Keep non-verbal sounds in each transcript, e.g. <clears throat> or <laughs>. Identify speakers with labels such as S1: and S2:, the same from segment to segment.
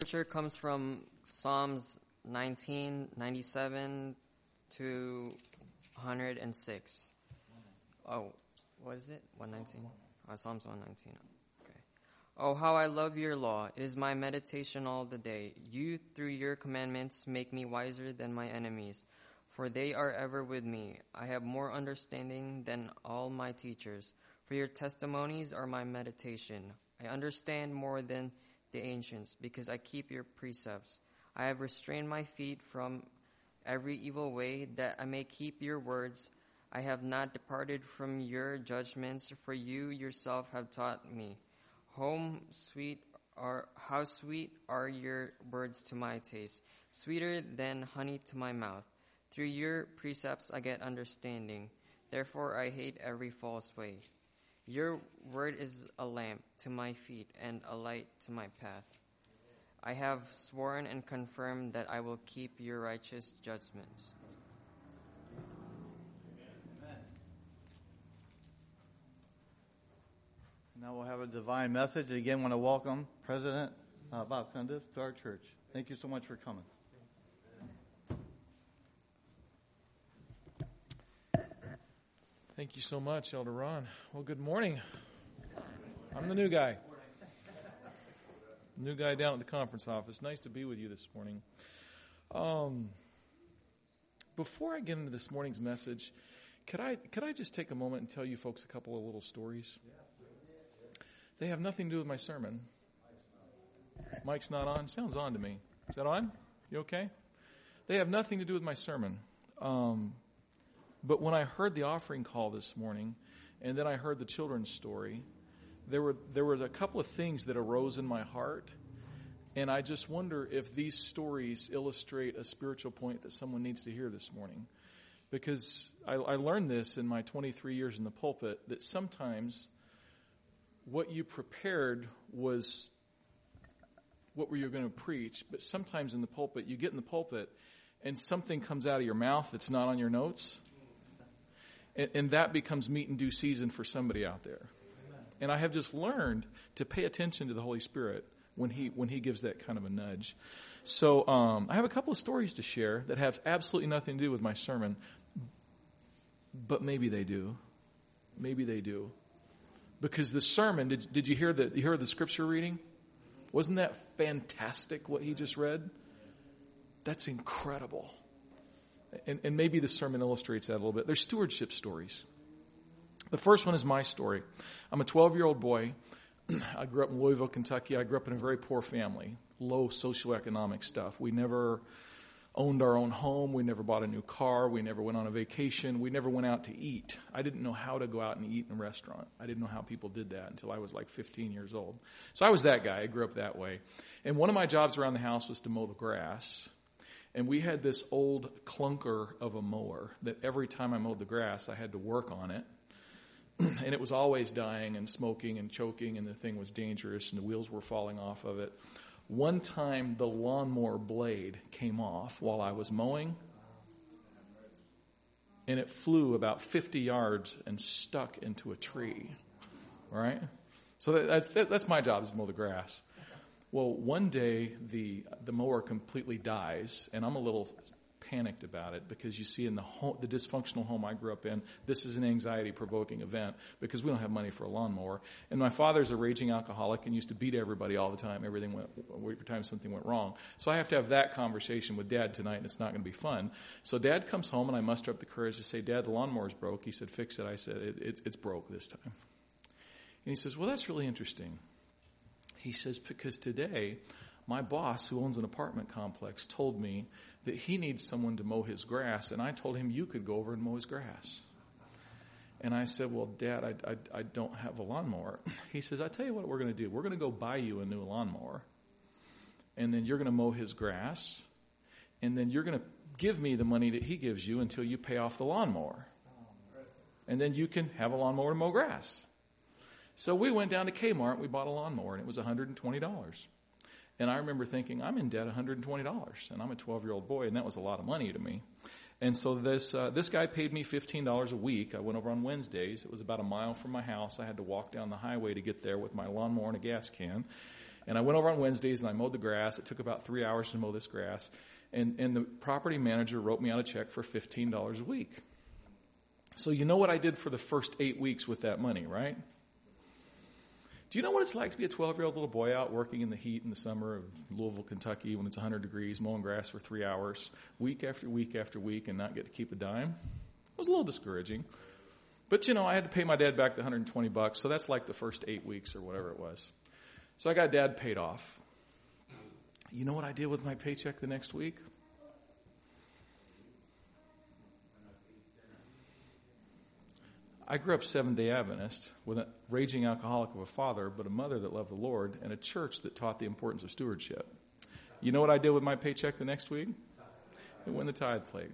S1: Scripture comes from Psalms 19, 97 to 106. Oh, what is it? 119? Oh, uh, Psalms 119. Okay. Oh, how I love your law. It is my meditation all the day. You, through your commandments, make me wiser than my enemies, for they are ever with me. I have more understanding than all my teachers, for your testimonies are my meditation. I understand more than the ancients, because I keep your precepts. I have restrained my feet from every evil way, that I may keep your words. I have not departed from your judgments, for you yourself have taught me. Home sweet are how sweet are your words to my taste, sweeter than honey to my mouth. Through your precepts I get understanding. Therefore I hate every false way. Your word is a lamp to my feet and a light to my path. I have sworn and confirmed that I will keep your righteous judgments.
S2: Now we'll have a divine message. Again, want to welcome President uh, Bob Cundiff to our church. Thank you so much for coming.
S3: Thank you so much, Elder Ron. Well, good morning. I'm the new guy. New guy down at the conference office. Nice to be with you this morning. Um, before I get into this morning's message, could I could I just take a moment and tell you folks a couple of little stories? They have nothing to do with my sermon. Mike's not on. Sounds on to me. Is that on? You okay? They have nothing to do with my sermon. Um, but when I heard the offering call this morning, and then I heard the children's story, there were there were a couple of things that arose in my heart, and I just wonder if these stories illustrate a spiritual point that someone needs to hear this morning, because I, I learned this in my 23 years in the pulpit that sometimes what you prepared was what were you going to preach, but sometimes in the pulpit you get in the pulpit and something comes out of your mouth that's not on your notes and, and that becomes meat and due season for somebody out there. And I have just learned to pay attention to the Holy Spirit when he when he gives that kind of a nudge. So um, I have a couple of stories to share that have absolutely nothing to do with my sermon, but maybe they do. Maybe they do, because the sermon. Did did you hear the you hear the scripture reading? Wasn't that fantastic? What he just read. That's incredible and, and maybe the sermon illustrates that a little bit. There's stewardship stories. The first one is my story. I'm a 12 year old boy. <clears throat> I grew up in Louisville, Kentucky. I grew up in a very poor family, low socioeconomic stuff. We never owned our own home. We never bought a new car. We never went on a vacation. We never went out to eat. I didn't know how to go out and eat in a restaurant. I didn't know how people did that until I was like 15 years old. So I was that guy. I grew up that way. And one of my jobs around the house was to mow the grass. And we had this old clunker of a mower that every time I mowed the grass, I had to work on it. <clears throat> and it was always dying and smoking and choking, and the thing was dangerous, and the wheels were falling off of it. One time, the lawnmower blade came off while I was mowing, and it flew about 50 yards and stuck into a tree. Right? So that's, that's my job is to mow the grass. Well, one day the the mower completely dies, and I'm a little panicked about it because you see in the home, the dysfunctional home I grew up in, this is an anxiety provoking event because we don't have money for a lawnmower. And my father's a raging alcoholic and used to beat everybody all the time. Everything went every time something went wrong. So I have to have that conversation with Dad tonight, and it's not going to be fun. So Dad comes home, and I muster up the courage to say, "Dad, the lawnmower's broke." He said, "Fix it." I said, it, it, "It's broke this time." And he says, "Well, that's really interesting." He says, Because today, my boss, who owns an apartment complex, told me that he needs someone to mow his grass, and I told him you could go over and mow his grass. And I said, Well, Dad, I, I, I don't have a lawnmower. <laughs> He says, I tell you what we're going to do. We're going to go buy you a new lawnmower, and then you're going to mow his grass, and then you're going to give me the money that he gives you until you pay off the lawnmower. And then you can have a lawnmower to mow grass. So we went down to Kmart, we bought a lawnmower, and it was $120. And I remember thinking, I'm in debt $120, and I'm a 12 year old boy, and that was a lot of money to me. And so this uh, this guy paid me $15 a week. I went over on Wednesdays. It was about a mile from my house. I had to walk down the highway to get there with my lawnmower and a gas can. And I went over on Wednesdays and I mowed the grass. It took about three hours to mow this grass. And, and the property manager wrote me out a check for $15 a week. So you know what I did for the first eight weeks with that money, right? Do you know what it's like to be a 12 year old little boy out working in the heat in the summer of Louisville, Kentucky when it's 100 degrees, mowing grass for three hours, week after week after week, and not get to keep a dime? It was a little discouraging. But you know, I had to pay my dad back the 120 bucks, so that's like the first eight weeks or whatever it was. So I got dad paid off. You know what I did with my paycheck the next week? I grew up Seventh day Adventist with a raging alcoholic of a father, but a mother that loved the Lord, and a church that taught the importance of stewardship. You know what I did with my paycheck the next week? It went the tithe plate.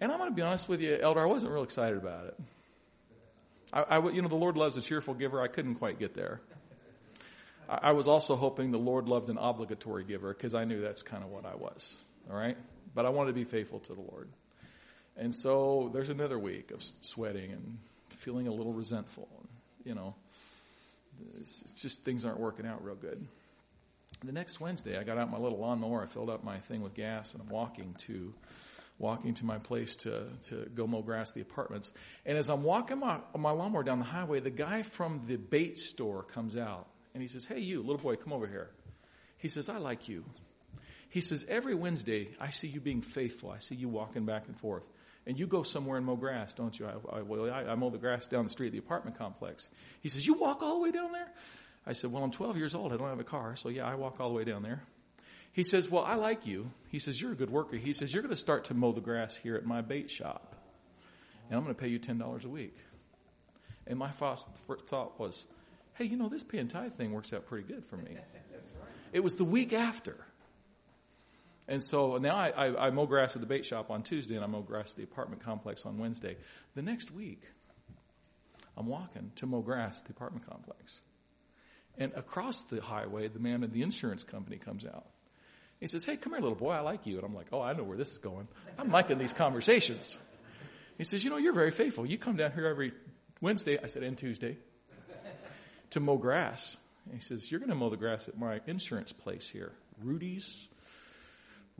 S3: And I'm going to be honest with you, Elder, I wasn't real excited about it. I, I, you know, the Lord loves a cheerful giver. I couldn't quite get there. I, I was also hoping the Lord loved an obligatory giver because I knew that's kind of what I was. All right? But I wanted to be faithful to the Lord. And so there's another week of sweating and feeling a little resentful. You know, it's, just things aren't working out real good. The next Wednesday, I got out my little lawnmower. I filled up my thing with gas, and I'm walking to walking to my place to, to go mow grass the apartments. And as I'm walking my, my lawnmower down the highway, the guy from the bait store comes out and he says, Hey, you, little boy, come over here. He says, I like you. He says, Every Wednesday, I see you being faithful. I see you walking back and forth. And you go somewhere and mow grass, don't you? I, I, well, I, I mow the grass down the street at the apartment complex. He says, You walk all the way down there? I said, Well, I'm 12 years old. I don't have a car. So, yeah, I walk all the way down there. He says, Well, I like you. He says, You're a good worker. He says, You're going to start to mow the grass here at my bait shop. And I'm going to pay you $10 a week. And my first thought was, Hey, you know, this pay and tithe thing works out pretty good for me. <laughs> It was the week after. And so now I, I, I, mow grass at the bait shop on Tuesday and I mow grass at the apartment complex on Wednesday. The next week, I'm walking to mow grass at the apartment complex. And across the highway, the man at the insurance company comes out. He says, Hey, come here, little boy, I like you. And I'm like, Oh, I know where this is going. I'm liking these conversations. He says, You know, you're very faithful. You come down here every Wednesday, I said, and Tuesday, to mow grass. And he says, You're going to mow the grass at my insurance place here, Rudy's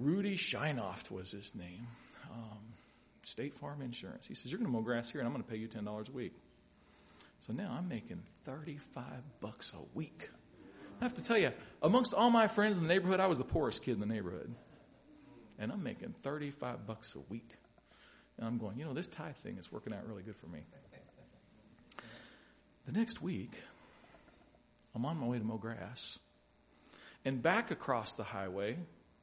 S3: Rudy Scheinoft was his name. Um, State Farm Insurance. He says, You're going to mow grass here, and I'm going to pay you $10 a week. So now I'm making 35 bucks a week. I have to tell you, amongst all my friends in the neighborhood, I was the poorest kid in the neighborhood. And I'm making 35 bucks a week. And I'm going, you know, this tithe thing is working out really good for me. The next week, I'm on my way to mow grass. And back across the highway,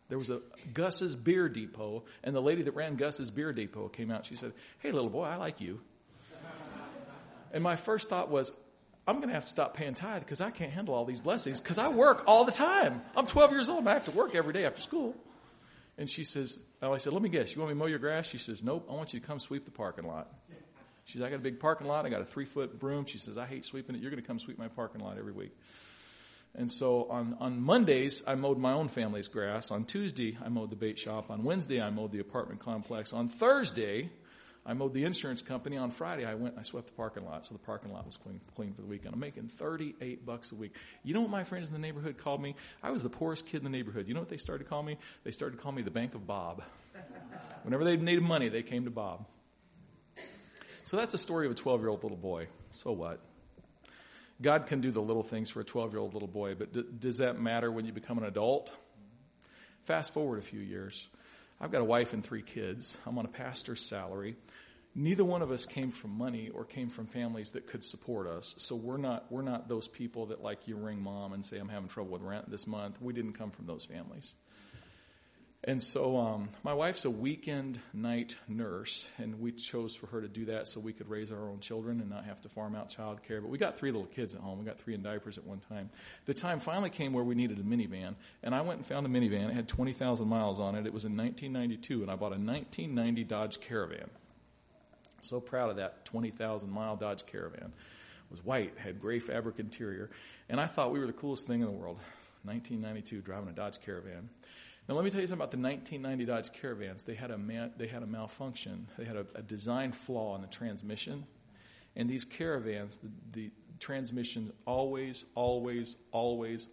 S3: there was a Gus's Beer Depot, and the lady that ran Gus's Beer Depot came out. She said, Hey, little boy, I like you. And my first thought was, I'm going to have to stop paying tithe because I can't handle all these blessings because I work all the time. I'm 12 years old I have to work every day after school. And she says, Oh, I said, let me guess. You want me to mow your grass? She says, Nope. I want you to come sweep the parking lot. She says, I got a big parking lot. I got a three foot broom. She says, I hate sweeping it. You're going to come sweep my parking lot every week. And so on, on Mondays, I mowed my own family's grass. On Tuesday, I mowed the bait shop. On Wednesday, I mowed the apartment complex. On Thursday, I mowed the insurance company. On Friday, I went and I swept the parking lot. So the parking lot was clean, clean for the weekend. I'm making 38 bucks a week. You know what my friends in the neighborhood called me? I was the poorest kid in the neighborhood. You know what they started to call me? They started to call me the Bank of Bob. <laughs> Whenever they needed money, they came to Bob. So that's a story of a 12 year old little boy. So what? God can do the little things for a 12 year old little boy, but d- does that matter when you become an adult? Fast forward a few years. I've got a wife and three kids. I'm on a pastor's salary. Neither one of us came from money or came from families that could support us. So we're not, we're not those people that like you ring mom and say, I'm having trouble with rent this month. We didn't come from those families. And so um, my wife's a weekend night nurse, and we chose for her to do that so we could raise our own children and not have to farm out child care. But we got three little kids at home. We got three in diapers at one time. The time finally came where we needed a minivan, and I went and found a minivan. It had 20,000 miles on it. It was in 1992, and I bought a 1990 Dodge Caravan. So proud of that 20,000 mile Dodge Caravan. It was white, had gray fabric interior, and I thought we were the coolest thing in the world. 1992, driving a Dodge Caravan. Now, let me tell you something about the 1990 Dodge Caravans. They had a, man, they had a malfunction. They had a, a design flaw in the transmission. And these caravans, the, the, transmission always, always, always,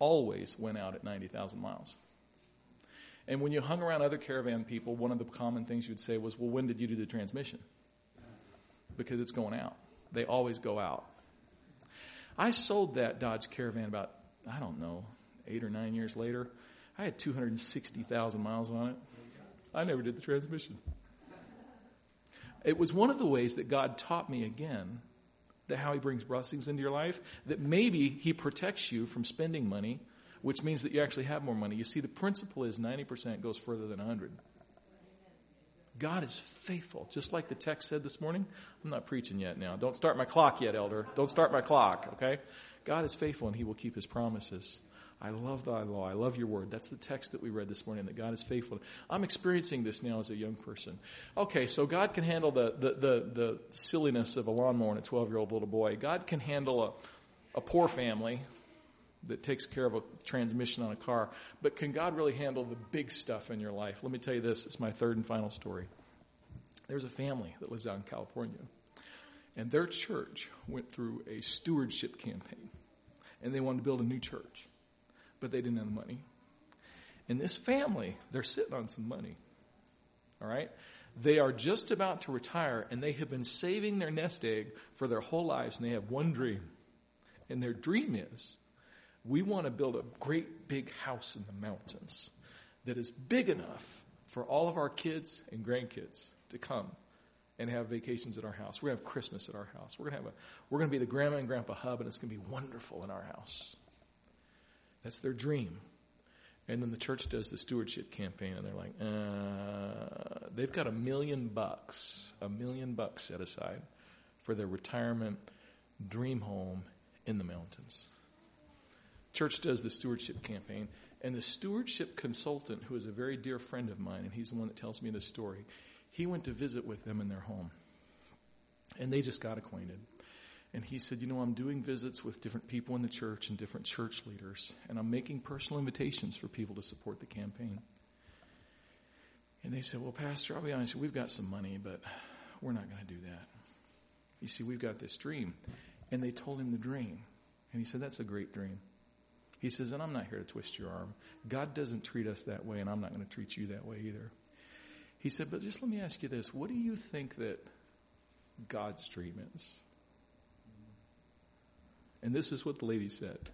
S3: always went out at 90,000 miles. And when you hung around other caravan people, one of the common things you'd say was, Well, when did you do the transmission? Because it's going out. They always go out. I sold that Dodge Caravan about, I don't know, eight or nine years later. I had 260,000 miles on it. I never did the transmission. It was one of the ways that God taught me again that how He brings blessings into your life, that maybe He protects you from spending money, which means that you actually have more money. You see, the principle is 90% goes further than 100. God is faithful. Just like the text said this morning. I'm not preaching yet now. Don't start my clock yet, elder. Don't start my clock, okay? God is faithful and he will keep his promises. I love thy law. I love your word. That's the text that we read this morning, that God is faithful. I'm experiencing this now as a young person. Okay, so God can handle the, the, the, the silliness of a lawnmower and a 12 year old little boy. God can handle a, a poor family that takes care of a transmission on a car. But can God really handle the big stuff in your life? Let me tell you this. It's my third and final story. There's a family that lives out in California, and their church went through a stewardship campaign, and they wanted to build a new church, but they didn't have the money. And this family, they're sitting on some money. All right? They are just about to retire, and they have been saving their nest egg for their whole lives, and they have one dream. And their dream is we want to build a great big house in the mountains that is big enough for all of our kids and grandkids to come and have vacations at our house. We're going to have Christmas at our house. We're going to have a, we're going to be the grandma and grandpa hub and it's going to be wonderful in our house. That's their dream. And then the church does the stewardship campaign and they're like, uh, they've got a million bucks, a million bucks set aside for their retirement dream home in the mountains. Church does the stewardship campaign, and the stewardship consultant, who is a very dear friend of mine, and he's the one that tells me this story, he went to visit with them in their home. And they just got acquainted. And he said, You know, I'm doing visits with different people in the church and different church leaders, and I'm making personal invitations for people to support the campaign. And they said, Well, Pastor, I'll be honest, we've got some money, but we're not going to do that. You see, we've got this dream. And they told him the dream. And he said, That's a great dream. He says, and I'm not here to twist your arm. God doesn't treat us that way, and I'm not going to treat you that way either. He said, but just let me ask you this. What do you think that God's dream is? And this is what the lady said.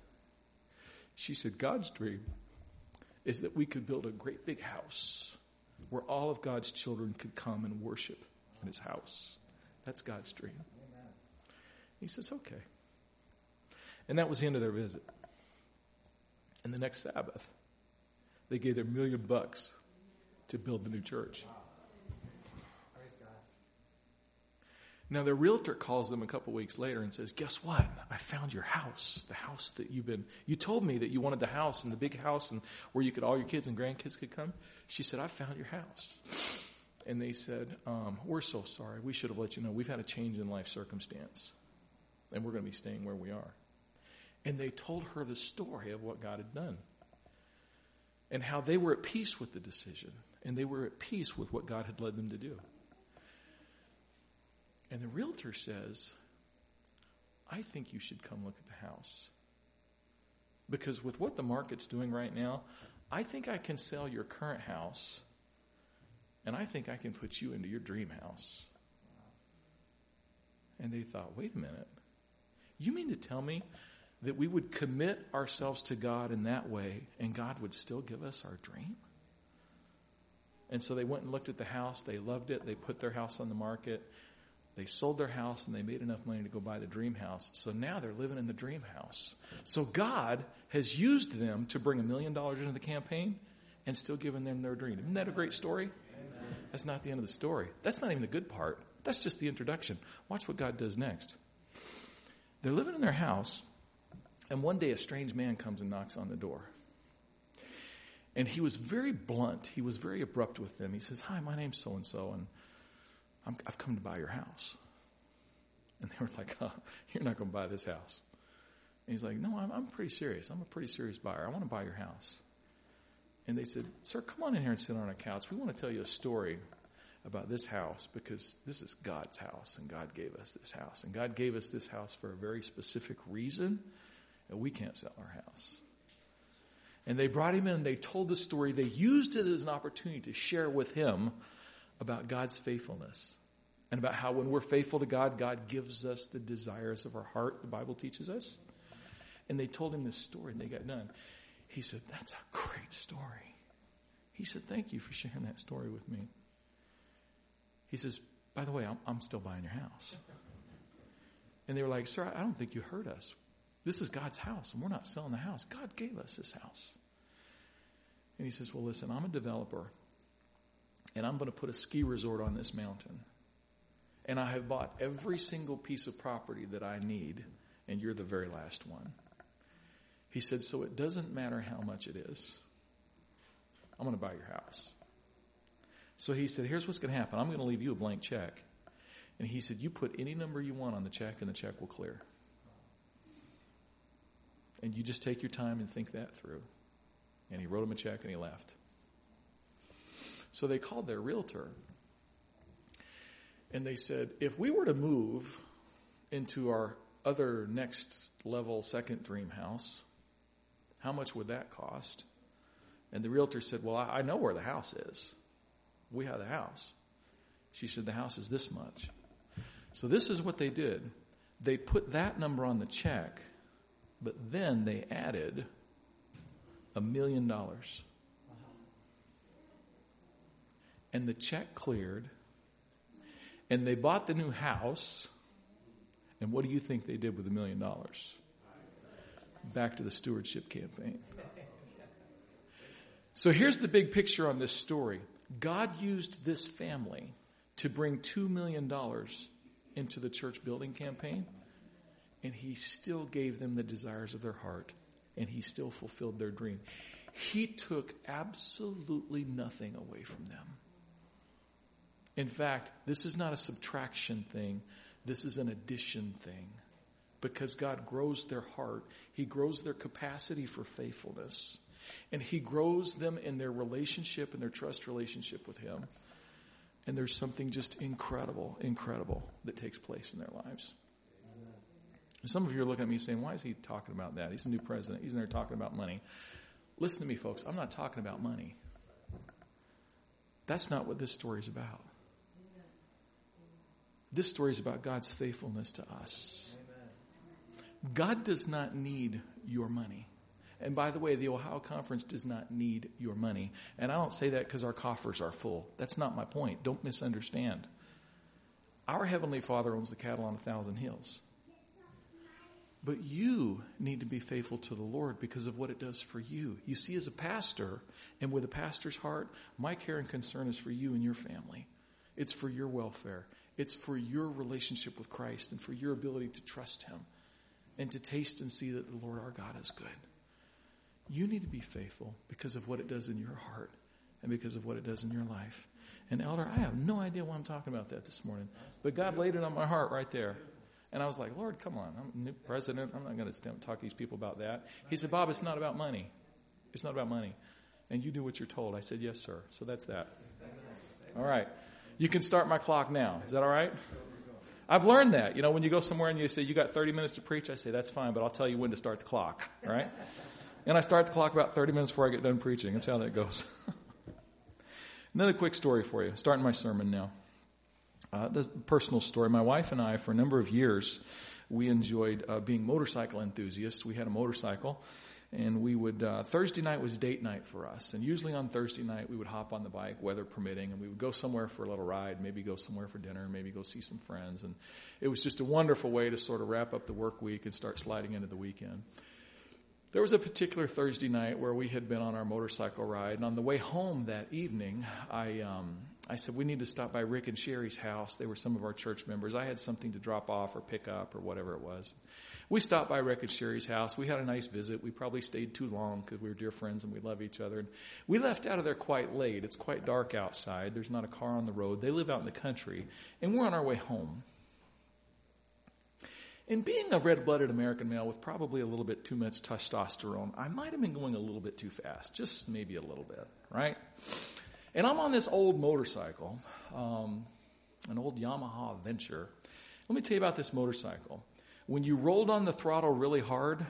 S3: She said, God's dream is that we could build a great big house where all of God's children could come and worship in his house. That's God's dream. Amen. He says, okay. And that was the end of their visit. And the next Sabbath, they gave their million bucks to build the new church. Now, their realtor calls them a couple weeks later and says, Guess what? I found your house. The house that you've been, you told me that you wanted the house and the big house and where you could, all your kids and grandkids could come. She said, I found your house. And they said, um, We're so sorry. We should have let you know. We've had a change in life circumstance. And we're going to be staying where we are. And they told her the story of what God had done and how they were at peace with the decision and they were at peace with what God had led them to do. And the realtor says, I think you should come look at the house. Because with what the market's doing right now, I think I can sell your current house and I think I can put you into your dream house. And they thought, wait a minute. You mean to tell me that we would commit ourselves to God in that way and God would still give us our dream? And so they went and looked at the house. They loved it. They put their house on the market. They sold their house and they made enough money to go buy the dream house. So now they're living in the dream house. So God has used them to bring a million dollars into the campaign and still giving them their dream. Isn't that a great story? Amen. That's not the end of the story. That's not even the good part. That's just the introduction. Watch what God does next. They're living in their house and one day a strange man comes and knocks on the door. And he was very blunt. He was very abrupt with them. He says, Hi, my name's so and so, and I've come to buy your house. And they were like, huh, You're not going to buy this house. And he's like, No, I'm, I'm pretty serious. I'm a pretty serious buyer. I want to buy your house. And they said, Sir, come on in here and sit on our couch. We want to tell you a story about this house because this is God's house and God gave us this house. And God gave us this house for a very specific reason and we can't sell our house. And they brought him in, they told the story, they used it as an opportunity to share with him about God's faithfulness and about how when we're faithful to God, God gives us the desires of our heart, the Bible teaches us. And they told him this story and they got done. He said, That's a great story. He said, Thank you for sharing that story with me. He says, By the way, I'm, I'm still buying your house. And they were like, Sir, I don't think you heard us. This is God's house, and we're not selling the house. God gave us this house. And he says, Well, listen, I'm a developer, and I'm going to put a ski resort on this mountain. And I have bought every single piece of property that I need, and you're the very last one. He said, So it doesn't matter how much it is. I'm going to buy your house. So he said, Here's what's going to happen I'm going to leave you a blank check. And he said, You put any number you want on the check, and the check will clear. And you just take your time and think that through. And he wrote him a check and he left. So they called their realtor and they said, if we were to move into our other next level second dream house, how much would that cost? And the realtor said, Well, I, know where the house is. We have the house. She said, The house is this much. So this is what they did. They put that number on the check but then they added a million dollars. And the check cleared. And they bought the new house. And what do you think they did with a million dollars? Back to the stewardship campaign. So here's the big picture on this story God used this family to bring $2 million into the church building campaign and he still gave them the desires of their heart, and he still fulfilled their dream. He took absolutely nothing away from them. In fact, this is not a subtraction thing, this is an addition thing. Because God grows their heart, He grows their capacity for faithfulness, and He grows them in their relationship and their trust relationship with Him. And there's something just incredible, incredible that takes place in their lives. Some of you are looking at me saying, why is he talking about that? He's a new president. He's in there talking about money. Listen to me, folks. I'm not talking about money. That's not what this story is about. This story is about God's faithfulness to us. God does not need your money. And by the way, the Ohio Conference does not need your money. And I don't say that because our coffers are full. That's not my point. Don't misunderstand. Our Heavenly Father owns the cattle on a thousand hills. But you need to be faithful to the Lord because of what it does for you. You see, as a pastor, and with a pastor's heart, my care and concern is for you and your family. It's for your welfare. It's for your relationship with Christ and for your ability to trust Him and to taste and see that the Lord our God is good. You need to be faithful because of what it does in your heart and because of what it does in your life. And, Elder, I have no idea why I'm talking about that this morning, but God laid it on my heart right there. And I was like, Lord, come on. I'm new president. I'm not going to talk to these people about that. He said, Bob, it's not about money. It's not about money. And you do what you're told. I said, yes, sir. So that's that. All right. You can start my clock now. Is that all right? I've learned that. You know, when you go somewhere and you say, you got 30 minutes to preach, I say, that's fine, but I'll tell you when to start the clock. right? <laughs> and I start the clock about 30 minutes before I get done preaching. That's how that goes. <laughs> Another quick story for you. Starting my sermon now. Uh, the personal story. My wife and I, for a number of years, we enjoyed uh, being motorcycle enthusiasts. We had a motorcycle, and we would uh, Thursday night was date night for us. And usually on Thursday night, we would hop on the bike, weather permitting, and we would go somewhere for a little ride. Maybe go somewhere for dinner, maybe go see some friends. And it was just a wonderful way to sort of wrap up the work week and start sliding into the weekend. There was a particular Thursday night where we had been on our motorcycle ride, and on the way home that evening, I um, I said we need to stop by Rick and Sherry's house. They were some of our church members. I had something to drop off or pick up or whatever it was. We stopped by and Sherry's house. We had a nice visit. We probably stayed too long because we were dear friends and we love each other. And we left out of there quite late. It's quite dark outside. There's not a car on the road. They live out in the country, and we're on our way home. And being a red blooded American male with probably a little bit too much testosterone, I might have been going a little bit too fast, just maybe a little bit, right? And I'm on this old motorcycle, um, an old Yamaha Venture. Let me tell you about this motorcycle. When you rolled on the throttle really hard,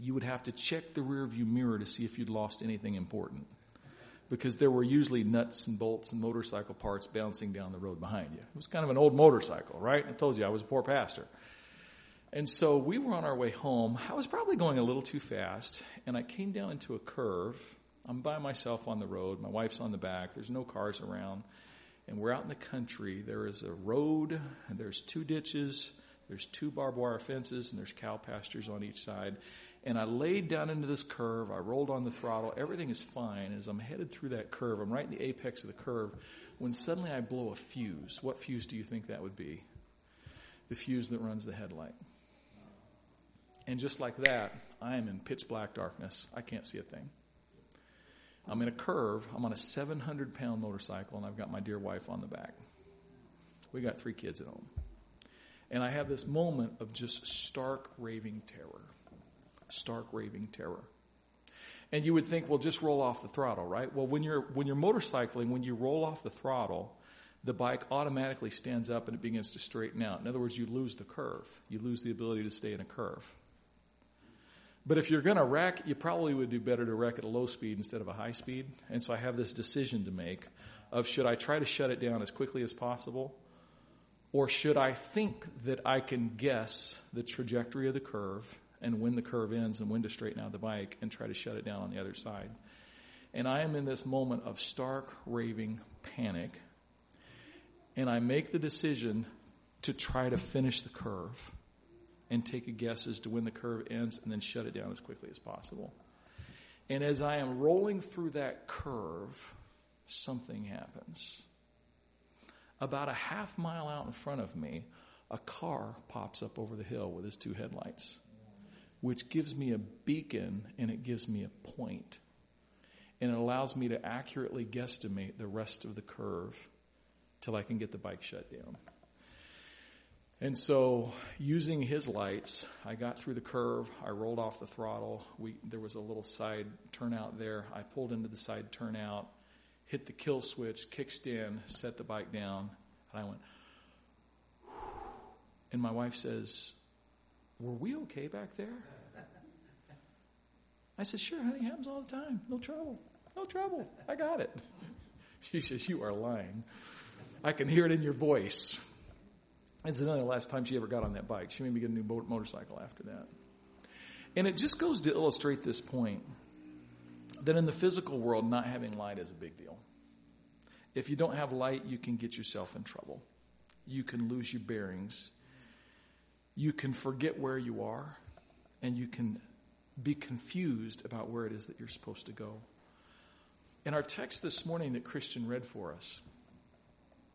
S3: you would have to check the rear view mirror to see if you'd lost anything important. Because there were usually nuts and bolts and motorcycle parts bouncing down the road behind you. It was kind of an old motorcycle, right? I told you I was a poor pastor. And so we were on our way home. I was probably going a little too fast, and I came down into a curve. I'm by myself on the road. My wife's on the back. There's no cars around. And we're out in the country. There is a road, and there's two ditches, there's two barbed wire fences, and there's cow pastures on each side. And I laid down into this curve. I rolled on the throttle. Everything is fine. As I'm headed through that curve, I'm right in the apex of the curve when suddenly I blow a fuse. What fuse do you think that would be? The fuse that runs the headlight. And just like that, I am in pitch black darkness. I can't see a thing. I'm in a curve. I'm on a 700 pound motorcycle, and I've got my dear wife on the back. We got three kids at home. And I have this moment of just stark raving terror. Stark raving terror. And you would think, well, just roll off the throttle, right? Well, when you're, when you're motorcycling, when you roll off the throttle, the bike automatically stands up and it begins to straighten out. In other words, you lose the curve. You lose the ability to stay in a curve. But if you're going to wreck, you probably would do better to wreck at a low speed instead of a high speed. And so I have this decision to make of should I try to shut it down as quickly as possible or should I think that I can guess the trajectory of the curve and when the curve ends and when to straighten out the bike and try to shut it down on the other side? And I am in this moment of stark raving panic. And I make the decision to try to finish the curve and take a guess as to when the curve ends and then shut it down as quickly as possible. And as I am rolling through that curve, something happens. About a half mile out in front of me, a car pops up over the hill with his two headlights, which gives me a beacon and it gives me a point. And it allows me to accurately guesstimate the rest of the curve till I can get the bike shut down. And so, using his lights, I got through the curve. I rolled off the throttle. We, there was a little side turnout there. I pulled into the side turnout, hit the kill switch, kicked in, set the bike down, and I went. <sighs> And my wife says, "Were we okay back there?" I said, "Sure, honey. Happens all the time. No trouble. No trouble. I got it." <laughs> She says, "You are lying. I can hear it in your voice." Incidentally, the last time she ever got on that bike, she made me get a new motorcycle after that. And it just goes to illustrate this point that in the physical world, not having light is a big deal. If you don't have light, you can get yourself in trouble. You can lose your bearings. You can forget where you are, and you can be confused about where it is that you're supposed to go. In our text this morning that Christian read for us,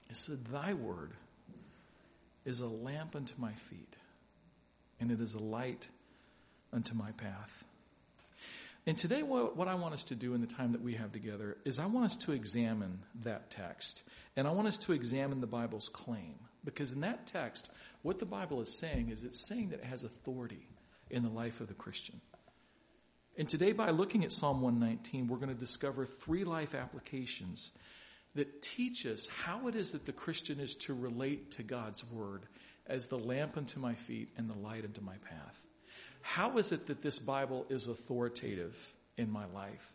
S3: it said, Thy word is a lamp unto my feet, and it is a light unto my path. And today, what, I want us to do in the time that we have together is I want us to examine that text. And I want us to examine the Bible's claim. Because in that text, what the Bible is saying is it's saying that it has authority in the life of the Christian. And today, by looking at Psalm 119, we're going to discover three life applications that teach us how it is that the Christian is to relate to God's Word as the lamp unto my feet and the light unto my path. How is it that this Bible is authoritative in my life?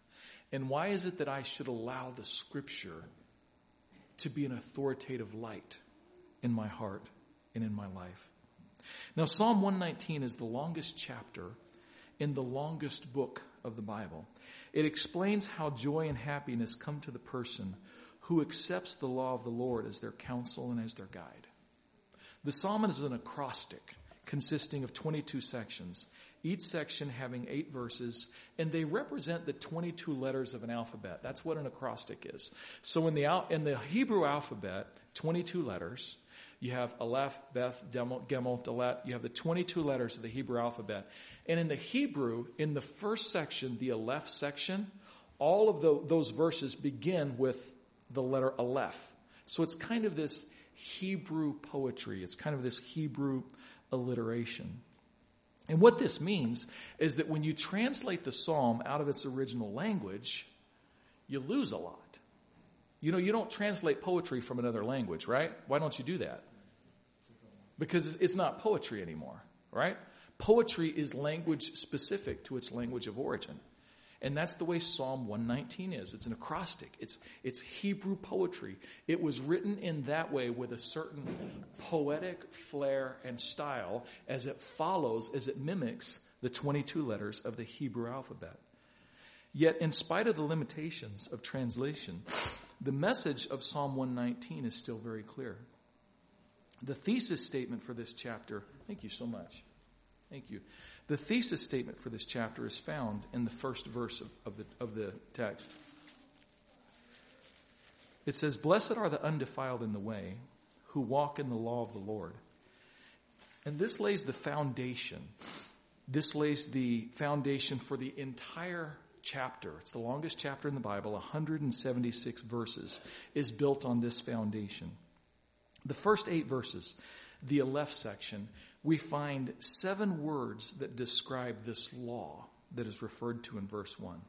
S3: And why is it that I should allow the Scripture to be an authoritative light in my heart and in my life? Now, Psalm 119 is the longest chapter in the longest book of the Bible. It explains how joy and happiness come to the person who accepts the law of the Lord as their counsel and as their guide. The psalm is an acrostic consisting of 22 sections, each section having eight verses, and they represent the 22 letters of an alphabet. That's what an acrostic is. So in the, in the Hebrew alphabet, 22 letters, you have Aleph, Beth, Gimel, Dalet. You have the 22 letters of the Hebrew alphabet. And in the Hebrew, in the first section, the Aleph section, all of the, those verses begin with the letter Aleph. So it's kind of this Hebrew poetry. It's kind of this Hebrew alliteration. And what this means is that when you translate the psalm out of its original language, you lose a lot. You know, you don't translate poetry from another language, right? Why don't you do that? Because it's not poetry anymore, right? Poetry is language specific to its language of origin. And that's the way Psalm 119 is. It's an acrostic. It's, it's Hebrew poetry. It was written in that way with a certain poetic flair and style as it follows, as it mimics the 22 letters of the Hebrew alphabet. Yet, in spite of the limitations of translation, the message of Psalm 119 is still very clear. The thesis statement for this chapter, thank you so much. Thank you. The thesis statement for this chapter is found in the first verse of, of, the, of the text. It says, Blessed are the undefiled in the way who walk in the law of the Lord. And this lays the foundation. This lays the foundation for the entire chapter. It's the longest chapter in the Bible, 176 verses, is built on this foundation. The first eight verses, the Aleph section, we find seven words that describe this law that is referred to in verse 1.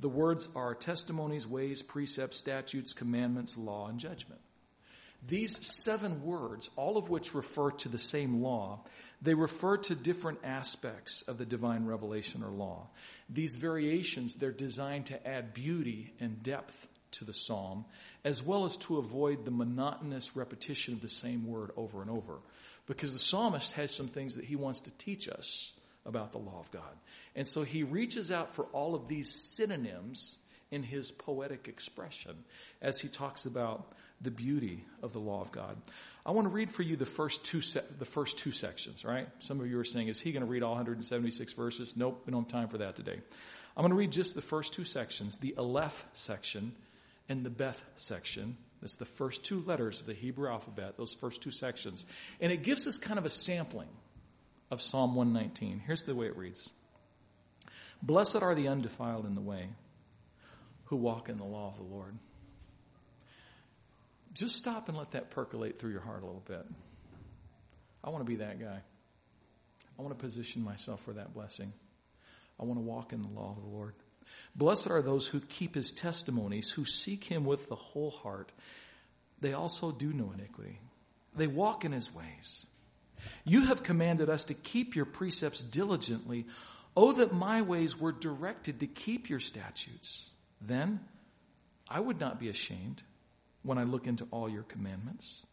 S3: The words are testimonies, ways, precepts, statutes, commandments, law, and judgment. These seven words, all of which refer to the same law, they refer to different aspects of the divine revelation or law. These variations, they're designed to add beauty and depth to the psalm, as well as to avoid the monotonous repetition of the same word over and over because the psalmist has some things that he wants to teach us about the law of God. And so he reaches out for all of these synonyms in his poetic expression as he talks about the beauty of the law of God. I want to read for you the first two se- the first two sections, right? Some of you are saying, is he going to read all 176 verses? Nope, we don't have time for that today. I'm going to read just the first two sections, the Aleph section and the Beth section, that's the first two letters of the Hebrew alphabet, those first two sections. And it gives us kind of a sampling of Psalm 119. Here's the way it reads Blessed are the undefiled in the way who walk in the law of the Lord. Just stop and let that percolate through your heart a little bit. I want to be that guy. I want to position myself for that blessing. I want to walk in the law of the Lord. Blessed are those who keep his testimonies, who seek him with the whole heart. They also do no iniquity. They walk in his ways. You have commanded us to keep your precepts diligently. Oh, that my ways were directed to keep your statutes. Then I would not be ashamed when I look into all your commandments.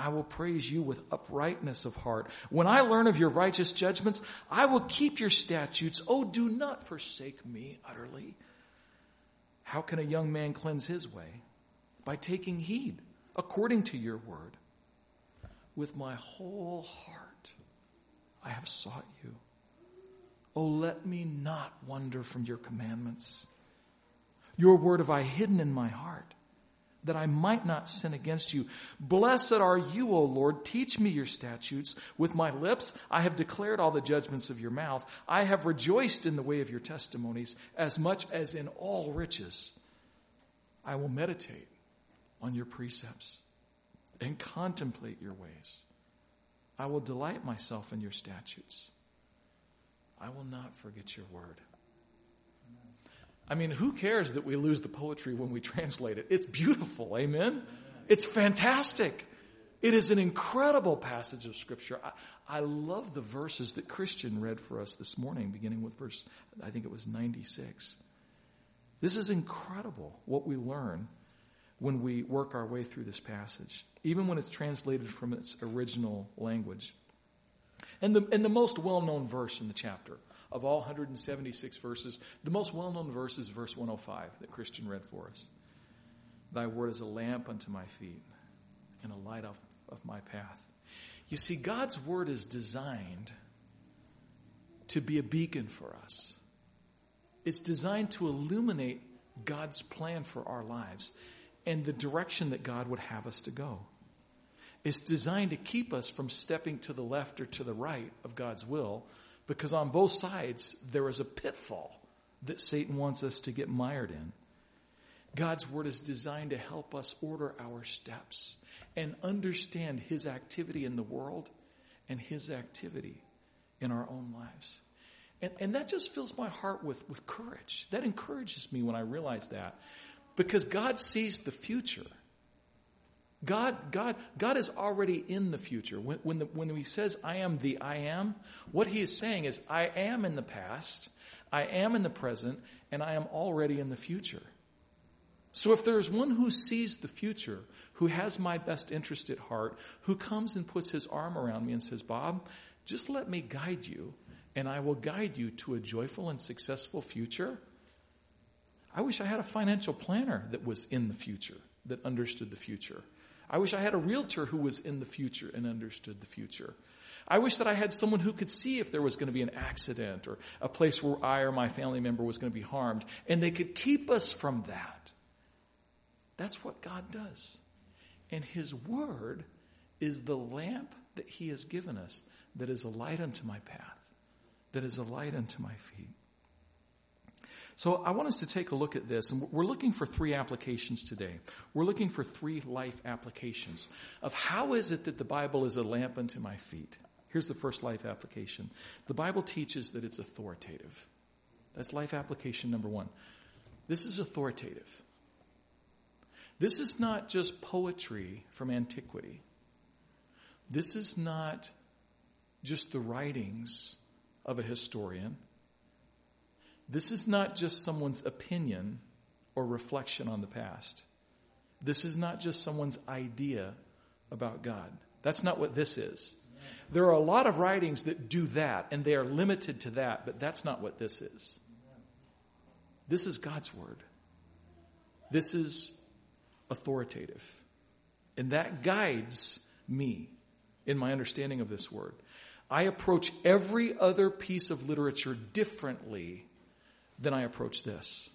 S3: I will praise you with uprightness of heart. When I learn of your righteous judgments, I will keep your statutes. Oh, do not forsake me utterly. How can a young man cleanse his way? By taking heed according to your word. With my whole heart, I have sought you. Oh, let me not wander from your commandments. Your word have I hidden in my heart that I might not sin against you. Blessed are you, O Lord. Teach me your statutes. With my lips I have declared all the judgments of your mouth. I have rejoiced in the way of your testimonies as much as in all riches. I will meditate on your precepts and contemplate your ways. I will delight myself in your statutes. I will not forget your word. I mean, who cares that we lose the poetry when we translate it? It's beautiful. Amen? It's fantastic. It is an incredible passage of Scripture. I, I, love the verses that Christian read for us this morning, beginning with verse, I think it was 96. This is incredible what we learn when we work our way through this passage, even when it's translated from its original language. And the, and the most well known verse in the chapter of all 176 verses, the most well known verse is verse 105 that Christian read for us. Thy word is a lamp unto my feet and a light of, of my path. You see, God's word is designed to be a beacon for us. It's designed to illuminate God's plan for our lives and the direction that God would have us to go. It's designed to keep us from stepping to the left or to the right of God's will because on both sides, there is a pitfall that Satan wants us to get mired in. God's word is designed to help us order our steps and understand his activity in the world and his activity in our own lives. And, and that just fills my heart with, with courage. That encourages me when I realize that. Because God sees the future. God, God, God is already in the future. When, when, the, when he says, I am the I am, what he is saying is, I am in the past, I am in the present, and I am already in the future. So if there is one who sees the future, who has my best interest at heart, who comes and puts his arm around me and says, Bob, just let me guide you, and I will guide you to a joyful and successful future. I wish I had a financial planner that was in the future, that understood the future. I wish I had a realtor who was in the future and understood the future. I wish that I had someone who could see if there was going to be an accident or a place where I or my family member was going to be harmed, and they could keep us from that. That's what God does. And His Word is the lamp that He has given us that is a light unto my path, that is a light unto my feet. So I want us to take a look at this, and we're looking for three applications today. We're looking for three life applications of how is it that the Bible is a lamp unto my feet. Here's the first life application. The Bible teaches that it's authoritative. That's life application number one. This is authoritative. This is not just poetry from antiquity. This is not just the writings of a historian. This is not just someone's opinion or reflection on the past. This is not just someone's idea about God. That's not what this is. There are a lot of writings that do that, and they are limited to that, but that's not what this is. This is God's Word. This is authoritative. And that guides me in my understanding of this Word. I approach every other piece of literature differently than I approach this.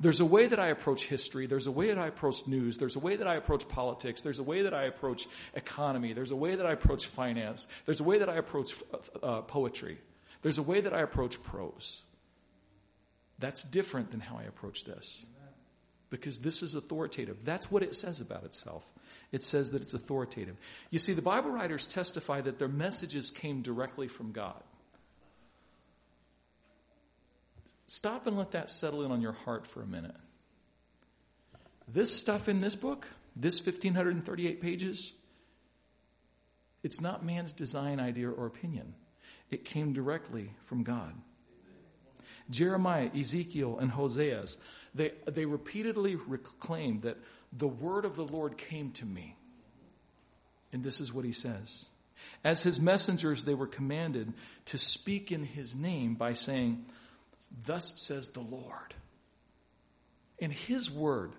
S3: There's a way that I approach history. There's a way that I approach news. There's a way that I approach politics. There's a way that I approach economy. There's a way that I approach finance. There's a way that I approach uh, poetry. There's a way that I approach prose. That's different than how I approach this. Because this is authoritative. That's what it says about itself. It says that it's authoritative. You see, the Bible writers testify that their messages came directly from God. Stop and let that settle in on your heart for a minute. This stuff in this book, this 1,538 pages, it's not man's design, idea, or opinion. It came directly from God. Jeremiah, Ezekiel, and Hosea's, they, they repeatedly reclaimed that the word of the Lord came to me. And this is what he says. As his messengers, they were commanded to speak in his name by saying, Thus says the Lord. And His word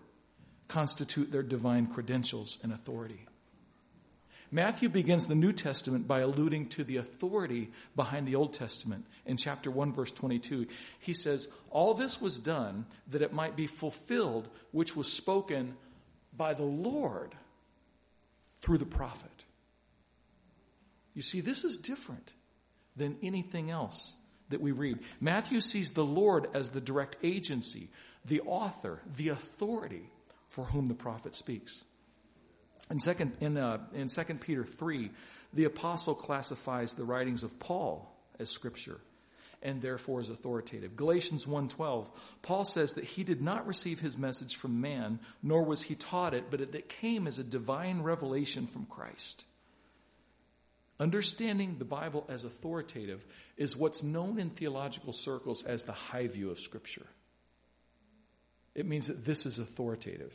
S3: constitute their divine credentials and authority. Matthew begins the New Testament by alluding to the authority behind the Old Testament. In chapter 1, verse 22, he says, All this was done that it might be fulfilled, which was spoken by the Lord through the prophet. You see, this is different than anything else that we read. Matthew sees the Lord as the direct agency, the author, the authority for whom the prophet speaks. In second, in, uh, in 2 Peter 3, the apostle classifies the writings of Paul as scripture and therefore is authoritative. Galatians 1:12, Paul says that he did not receive his message from man, nor was he taught it, but it came as a divine revelation from Christ. Understanding the Bible as authoritative is what's known in theological circles as the high view of Scripture. It means that this is authoritative.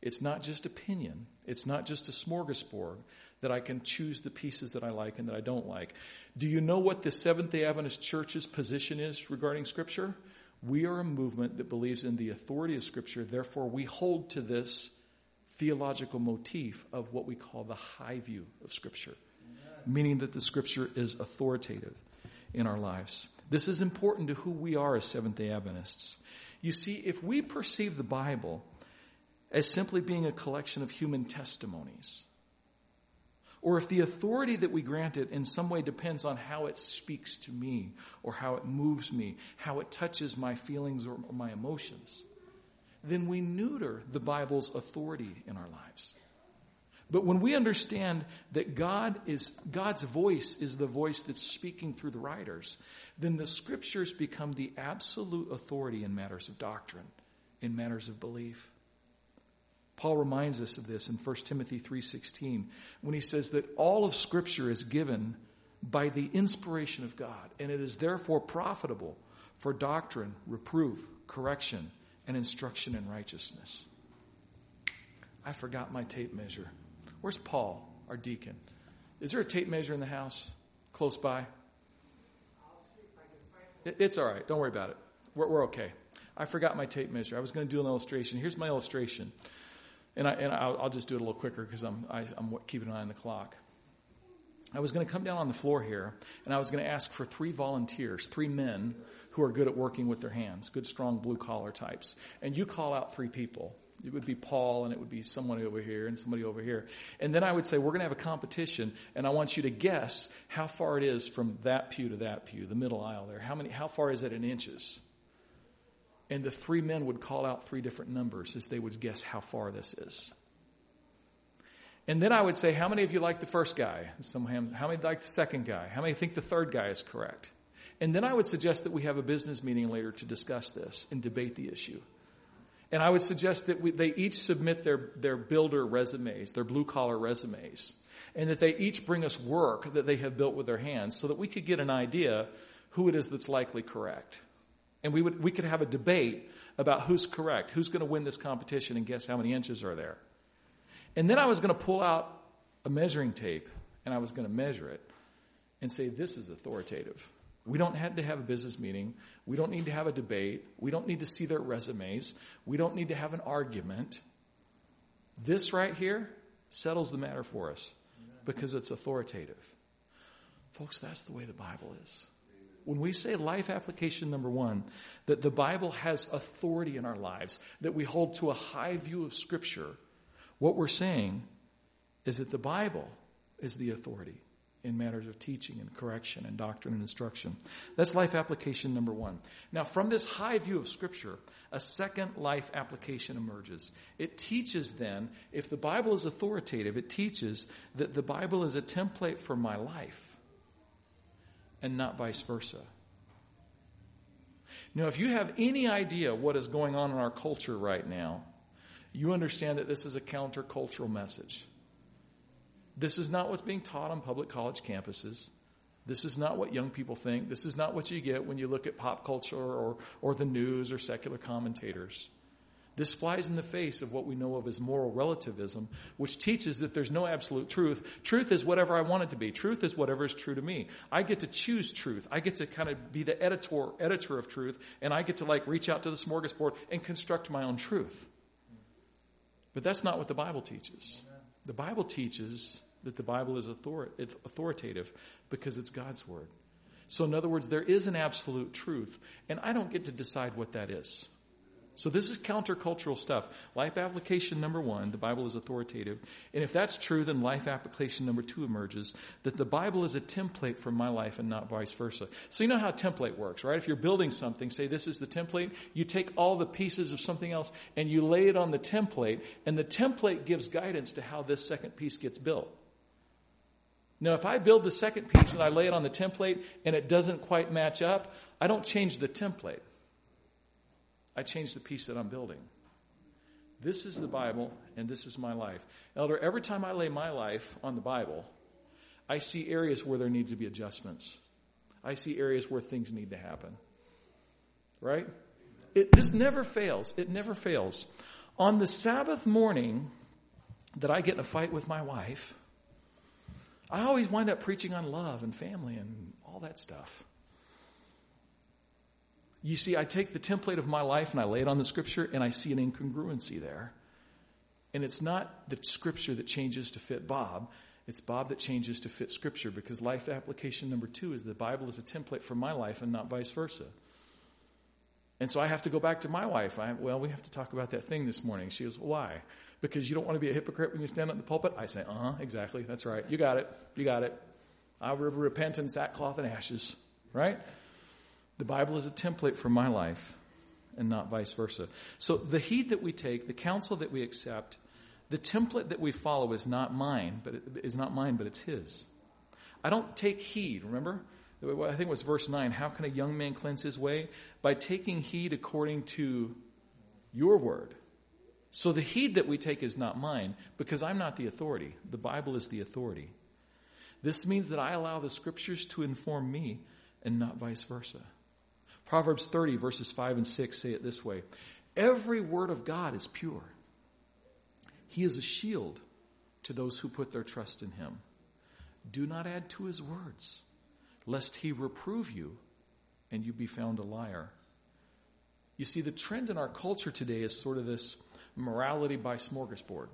S3: It's not just opinion, it's not just a smorgasbord that I can choose the pieces that I like and that I don't like. Do you know what the Seventh day Adventist Church's position is regarding Scripture? We are a movement that believes in the authority of Scripture, therefore, we hold to this theological motif of what we call the high view of Scripture meaning that the scripture is authoritative in our lives. This is important to who we are as Seventh day Adventists. You see, if we perceive the Bible as simply being a collection of human testimonies, or if the authority that we grant it in some way depends on how it speaks to me, or how it moves me, how it touches my feelings or my emotions, then we neuter the Bible's authority in our lives. But when we understand that God is, God's voice is the voice that's speaking through the writers, then the scriptures become the absolute authority in matters of doctrine in matters of belief. Paul reminds us of this in 1 Timothy 3:16 when he says that all of scripture is given by the inspiration of God and it is therefore profitable for doctrine, reproof, correction, and instruction in righteousness. I forgot my tape measure. Where's Paul, our deacon? Is there a tape measure in the house close by? It's all right. Don't worry about it. We're, we're okay. I forgot my tape measure. I was going to do an illustration. Here's my illustration. And, I, and I'll, I'll just do it a little quicker because I'm, I, am i am keeping an eye on the clock. I was going to come down on the floor here and I was going to ask for three volunteers, three men who are good at working with their hands, good, strong blue collar types. And you call out three people. It would be Paul and it would be someone over here and somebody over here. And then I would say, we're going to have a competition and I want you to guess how far it is from that pew to that pew, the middle aisle there. How many, how far is it in inches? And the three men would call out three different numbers as they would guess how far this is. And then I would say, how many of you like the first guy? Some, how many like the second guy? How many think the third guy is correct? And then I would suggest that we have a business meeting later to discuss this and debate the issue. And I would suggest that we, they each submit their, their builder resumes, their blue collar resumes, and that they each bring us work that they have built with their hands so that we could get an idea who it is that's likely correct. And we, would, we could have a debate about who's correct, who's going to win this competition, and guess how many inches are there. And then I was going to pull out a measuring tape and I was going to measure it and say, this is authoritative. We don't have to have a business meeting. We don't need to have a debate. We don't need to see their resumes. We don't need to have an argument. This right here settles the matter for us because it's authoritative. Folks, that's the way the Bible is. When we say life application number one, that the Bible has authority in our lives, that we hold to a high view of Scripture, what we're saying is that the Bible is the authority in matters of teaching and correction and doctrine and instruction. That's life application number one. Now, from this high view of Scripture, a second life application emerges. It teaches then, if the Bible is authoritative, it teaches that the Bible is a template for my life and not vice versa. Now, if you have any idea what is going on in our culture right now, you understand that this is a countercultural message. This is not what's being taught on public college campuses. This is not what young people think. This is not what you get when you look at pop culture or, or the news or secular commentators. This flies in the face of what we know of as moral relativism, which teaches that there's no absolute truth. Truth is whatever I want it to be. Truth is whatever is true to me. I get to choose truth. I get to kind of be the editor, editor of truth, and I get to like reach out to the smorgasbord and construct my own truth. But that's not what the Bible teaches. The Bible teaches that the Bible is author- authoritative because it's God's Word. So, in other words, there is an absolute truth, and I don't get to decide what that is. So this is countercultural stuff. Life application number one, the Bible is authoritative. And if that's true, then life application number two emerges that the Bible is a template for my life and not vice versa. So you know how template works, right? If you're building something, say this is the template, you take all the pieces of something else and you lay it on the template, and the template gives guidance to how this second piece gets built. Now, if I build the second piece and I lay it on the template and it doesn't quite match up, I don't change the template. I change the piece that I'm building. This is the Bible, and this is my life. Elder, every time I lay my life on the Bible, I see areas where there needs to be adjustments. I see areas where things need to happen. Right? It, this never fails. It never fails. On the Sabbath morning that I get in a fight with my wife, I always wind up preaching on love and family and all that stuff. You see, I take the template of my life and I lay it on the scripture and I see an incongruency there. And it's not the scripture that changes to fit Bob. It's Bob that changes to fit scripture because life application number two is the Bible is a template for my life and not vice versa. And so I have to go back to my wife. I, well, we have to talk about that thing this morning. She goes, why? Because you don't want to be a hypocrite when you stand up in the pulpit? I say, uh huh, exactly. That's right. You got it. You got it. I will repent in sackcloth and ashes. Right? The Bible is a template for my life and not vice versa. So the heed that we take, the counsel that we accept, the template that we follow is not mine, but it is not mine, but it's his. I don't take heed, remember? I think it was verse 9. How can a young man cleanse his way? By taking heed according to Your word. So the heed that we take is not mine because I'm not the authority. The Bible is the authority. This means that I allow the scriptures to inform me and not vice versa. Proverbs 30, verses 5 and 6 say it this way Every word of God is pure. He is a shield to those who put their trust in him. Do not add to his words, lest he reprove you and you be found a liar. You see, the trend in our culture today is sort of this morality by smorgasbord.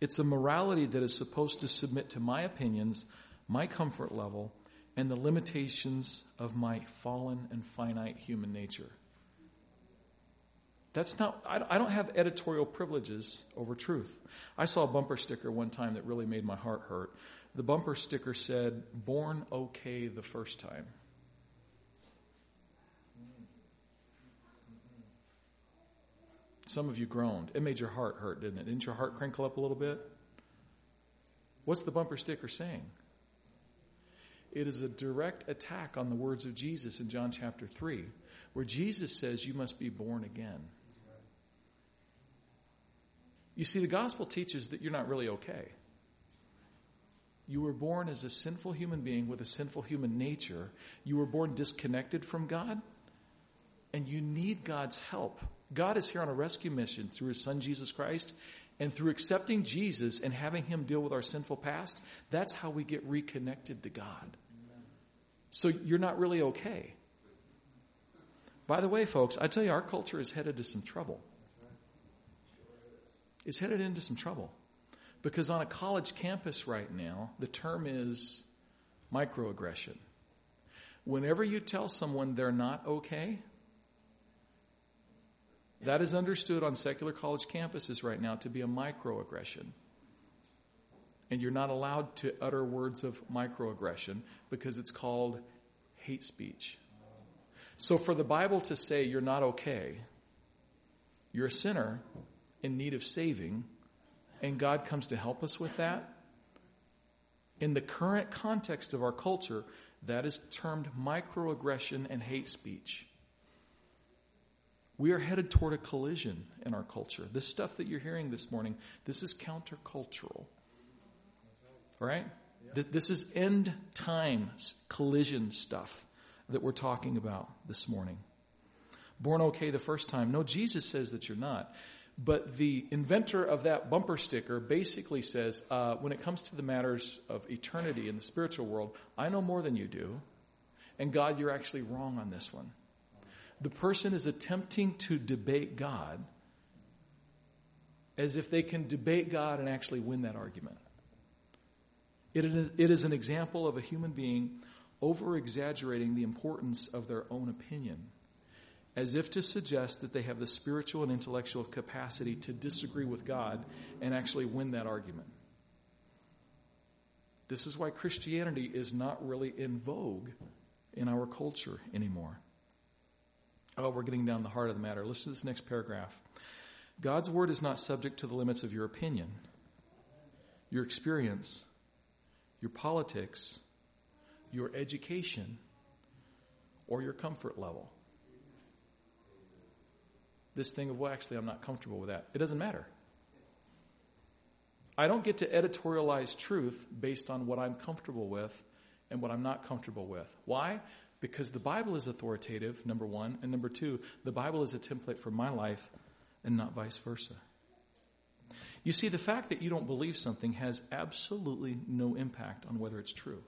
S3: It's a morality that is supposed to submit to my opinions, my comfort level, and the limitations of my fallen and finite human nature. That's not, I don't have editorial privileges over truth. I saw a bumper sticker one time that really made my heart hurt. The bumper sticker said, Born okay the first time. Some of you groaned. It made your heart hurt, didn't it? Didn't your heart crinkle up a little bit? What's the bumper sticker saying? It is a direct attack on the words of Jesus in John chapter 3, where Jesus says you must be born again. You see, the gospel teaches that you're not really okay. You were born as a sinful human being with a sinful human nature. You were born disconnected from God, and you need God's help God is here on a rescue mission through his son Jesus Christ. And through accepting Jesus and having him deal with our sinful past, that's how we get reconnected to God. So you're not really okay. By the way, folks, I tell you, our culture is headed to some trouble. It's headed into some trouble. Because on a college campus right now, the term is microaggression. Whenever you tell someone they're not okay, that is understood on secular college campuses right now to be a microaggression. And you're not allowed to utter words of microaggression because it's called hate speech. So for the Bible to say you're not okay, you're a sinner in need of saving, and God comes to help us with that, in the current context of our culture, that is termed microaggression and hate speech. We are headed toward a collision in our culture. This stuff that you're hearing this morning, this is countercultural. Right? This is end time collision stuff that we're talking about this morning. Born okay the first time. No, Jesus says that you're not. But the inventor of that bumper sticker basically says uh, when it comes to the matters of eternity in the spiritual world, I know more than you do. And God, you're actually wrong on this one the person is attempting to debate God as if they can debate God and actually win that argument. It is, it is an example of a human being over exaggerating the importance of their own opinion, as if to suggest that they have the spiritual and intellectual capacity to disagree with God and actually win that argument. This is why Christianity is not really in vogue in our culture anymore. Oh, we're getting down the heart of the matter. Listen to this next paragraph. God's word is not subject to the limits of your opinion, your experience, your politics, your education, or your comfort level. This thing of, well, actually, I'm not comfortable with that. It doesn't matter. I don't get to editorialize truth based on what I'm comfortable with and what I'm not comfortable with. Why? Because the Bible is authoritative, number one. And number two, the Bible is a template for my life and not vice versa. You see, the fact that you don't believe something has absolutely no impact on whether it's true.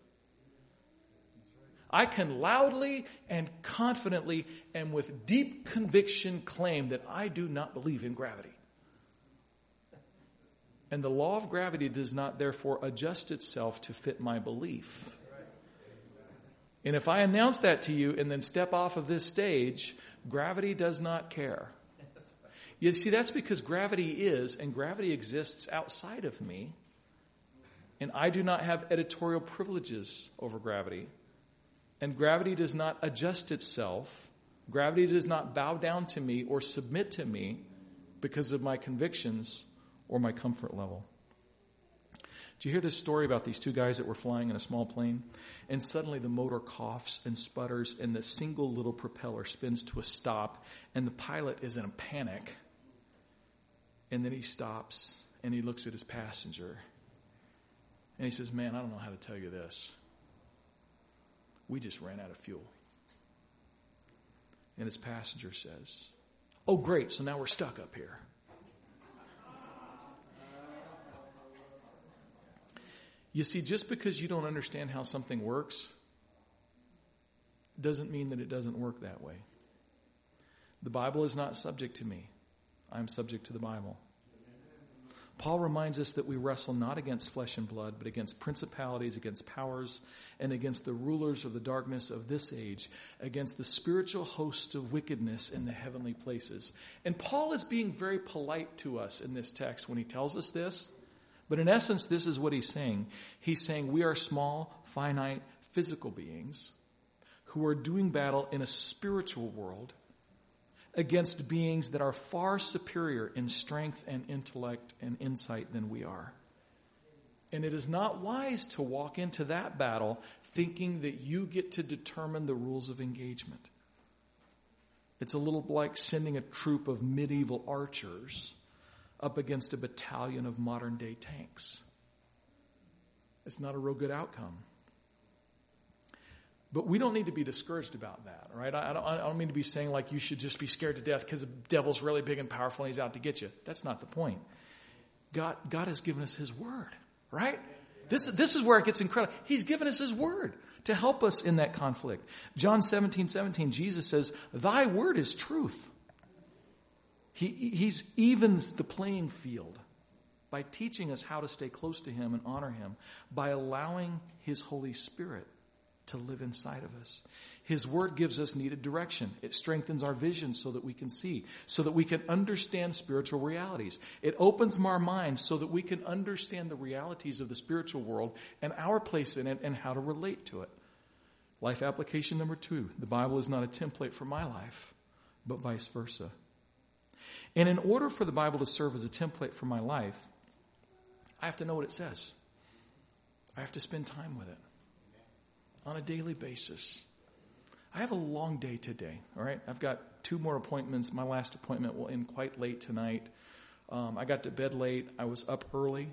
S3: I can loudly and confidently and with deep conviction claim that I do not believe in gravity. And the law of gravity does not therefore adjust itself to fit my belief. And if I announce that to you and then step off of this stage, gravity does not care. You see, that's because gravity is, and gravity exists outside of me. And I do not have editorial privileges over gravity. And gravity does not adjust itself. Gravity does not bow down to me or submit to me because of my convictions or my comfort level. Do you hear this story about these two guys that were flying in a small plane? And suddenly the motor coughs and sputters, and the single little propeller spins to a stop, and the pilot is in a panic. And then he stops and he looks at his passenger. And he says, Man, I don't know how to tell you this. We just ran out of fuel. And his passenger says, Oh, great, so now we're stuck up here. You see, just because you don't understand how something works doesn't mean that it doesn't work that way. The Bible is not subject to me, I'm subject to the Bible. Paul reminds us that we wrestle not against flesh and blood, but against principalities, against powers, and against the rulers of the darkness of this age, against the spiritual host of wickedness in the heavenly places. And Paul is being very polite to us in this text when he tells us this. But in essence, this is what he's saying. He's saying we are small, finite, physical beings who are doing battle in a spiritual world against beings that are far superior in strength and intellect and insight than we are. And it is not wise to walk into that battle thinking that you get to determine the rules of engagement. It's a little like sending a troop of medieval archers up against a battalion of modern day tanks. It's not a real good outcome. But we don't need to be discouraged about that, right? I don't, I don't mean to be saying like you should just be scared to death because the devil's really big and powerful and he's out to get you. That's not the point. God, God has given us His Word, right? This, this is where it gets incredible. He's given us His Word to help us in that conflict. John 17, 17, Jesus says, Thy Word is truth. He, he's evens the playing field by teaching us how to stay close to Him and honor Him, by allowing His Holy Spirit to live inside of us. His Word gives us needed direction. It strengthens our vision so that we can see, so that we can understand spiritual realities. It opens our minds so that we can understand the realities of the spiritual world and our place in it and how to relate to it. Life application number two the Bible is not a template for my life, but vice versa. And in order for the Bible to serve as a template for my life, I have to know what it says. I have to spend time with it on a daily basis. I have a long day today, all right? I've got two more appointments. My last appointment will end quite late tonight. Um, I got to bed late. I was up early.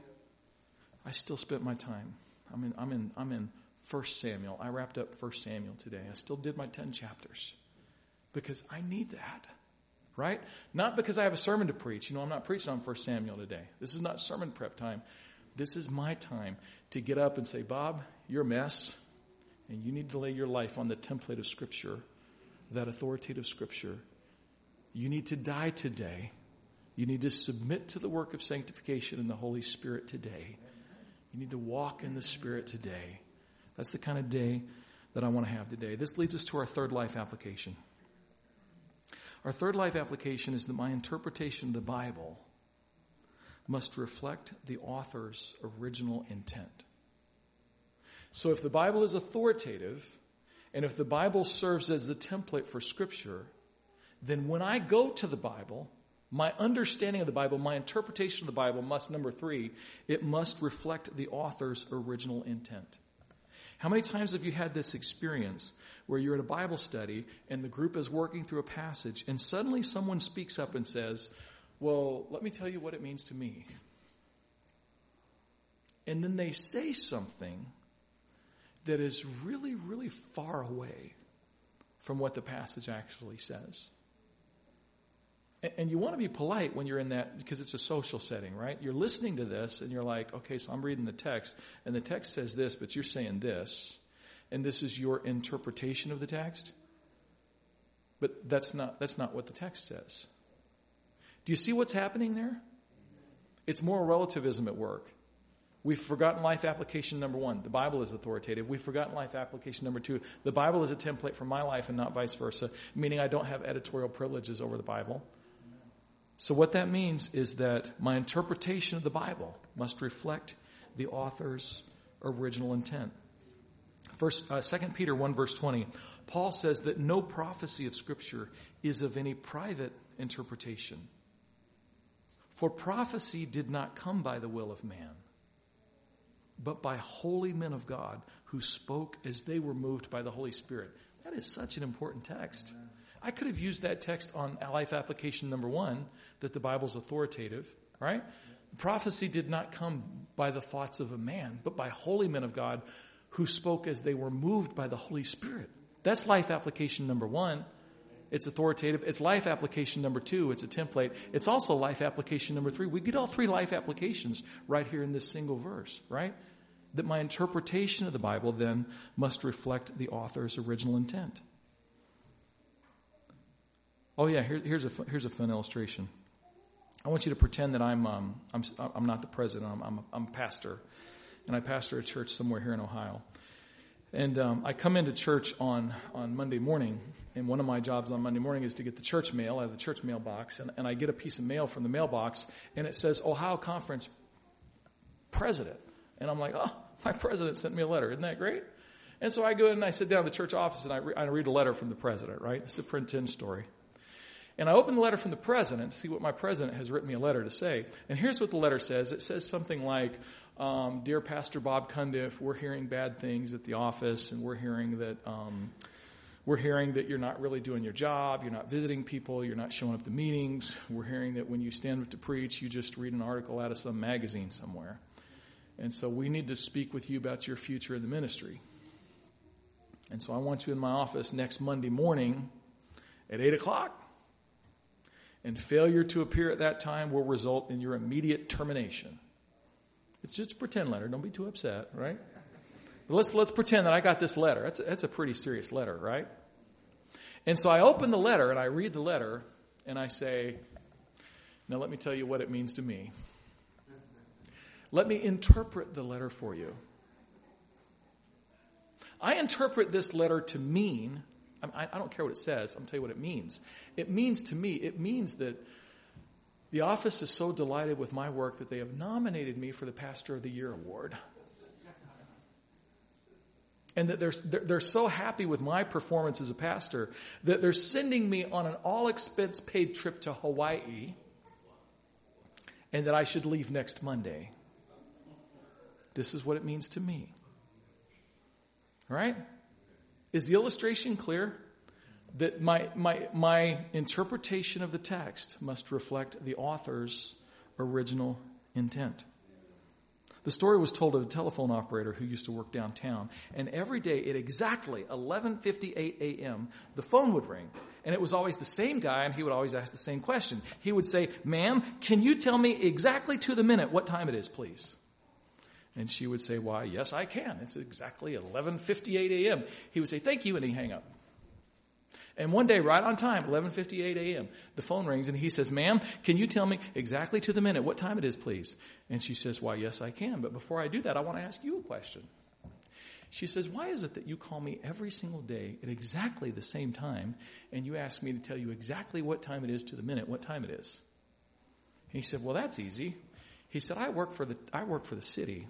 S3: I still spent my time. I'm in, I'm in, I'm in 1 Samuel. I wrapped up 1 Samuel today. I still did my 10 chapters because I need that right? Not because I have a sermon to preach. You know, I'm not preaching on 1 Samuel today. This is not sermon prep time. This is my time to get up and say, Bob, you're a mess, and you need to lay your life on the template of Scripture, that authoritative Scripture. You need to die today. You need to submit to the work of sanctification in the Holy Spirit today. You need to walk in the Spirit today. That's the kind of day that I want to have today. This leads us to our third life application. Our third life application is that my interpretation of the Bible must reflect the author's original intent. So if the Bible is authoritative, and if the Bible serves as the template for Scripture, then when I go to the Bible, my understanding of the Bible, my interpretation of the Bible must, number three, it must reflect the author's original intent. How many times have you had this experience where you're at a Bible study and the group is working through a passage and suddenly someone speaks up and says, Well, let me tell you what it means to me. And then they say something that is really, really far away from what the passage actually says. And you want to be polite when you're in that because it's a social setting, right? You're listening to this and you're like, okay, so I'm reading the text and the text says this, but you're saying this and this is your interpretation of the text. But that's not, that's not what the text says. Do you see what's happening there? It's moral relativism at work. We've forgotten life application number one. The Bible is authoritative. We've forgotten life application number two. The Bible is a template for my life and not vice versa, meaning I don't have editorial privileges over the Bible. So, what that means is that my interpretation of the Bible must reflect the author's original intent. First, uh, 2 Peter 1 verse 20, Paul says that no prophecy of scripture is of any private interpretation. For prophecy did not come by the will of man, but by holy men of God who spoke as they were moved by the Holy Spirit. That is such an important text. I could have used that text on life application number one, that the Bible's authoritative, right? Prophecy did not come by the thoughts of a man, but by holy men of God who spoke as they were moved by the Holy Spirit. That's life application number one. It's authoritative. It's life application number two. It's a template. It's also life application number three. We get all three life applications right here in this single verse, right? That my interpretation of the Bible then must reflect the author's original intent. Oh yeah, here, here's a here's a fun illustration. I want you to pretend that I'm um, I'm I'm not the president. I'm I'm, I'm a pastor, and I pastor a church somewhere here in Ohio. And um, I come into church on, on Monday morning, and one of my jobs on Monday morning is to get the church mail. out of the church mailbox, and, and I get a piece of mail from the mailbox, and it says Ohio Conference President. And I'm like, oh, my president sent me a letter. Isn't that great? And so I go in and I sit down in the church office and I, re- I read a letter from the president, right? It's a print in story. And I open the letter from the president to see what my president has written me a letter to say. And here's what the letter says. It says something like, um, Dear Pastor Bob Cundiff, we're hearing bad things at the office, and we're hearing that. Um, we're hearing that you're not really doing your job, you're not visiting people, you're not showing up to meetings. We're hearing that when you stand up to preach, you just read an article out of some magazine somewhere. And so we need to speak with you about your future in the ministry. And so I want you in my office next Monday morning at 8 o'clock. And failure to appear at that time will result in your immediate termination. It's just pretend letter. Don't be too upset, right? But let's, let's pretend that I got this letter. That's a, that's a pretty serious letter, right? And so I open the letter and I read the letter and I say, now let me tell you what it means to me. Let me interpret the letter for you. I interpret this letter to mean, I, I don't care what it says, to tell you what it means. It means to me, it means that the office is so delighted with my work that they have nominated me for the Pastor of the Year award. And that they're, they're so happy with my performance as a pastor that they're sending me on an all expense paid trip to Hawaii and that I should leave next Monday. This is what it means to me. All right? Is the illustration clear? that my, my, my interpretation of the text must reflect the author's original intent. The story was told of a telephone operator who used to work downtown, and every day at exactly 11:58 a.m., the phone would ring, and it was always the same guy, and he would always ask the same question. He would say, "Ma'am, can you tell me exactly to the minute what time it is, please?" And she would say, "Why, yes, I can. It's exactly 11:58 a.m." He would say, "Thank you," and he'd hang up. And one day, right on time, 11:58 a.m., the phone rings and he says, "Ma'am, can you tell me exactly to the minute what time it is, please?" And she says, "Why, yes, I can. But before I do that, I want to ask you a question." She says, "Why is it that you call me every single day at exactly the same time, and you ask me to tell you exactly what time it is to the minute, what time it is?" And he said, "Well, that's easy." He said, "I work for the I work for the city,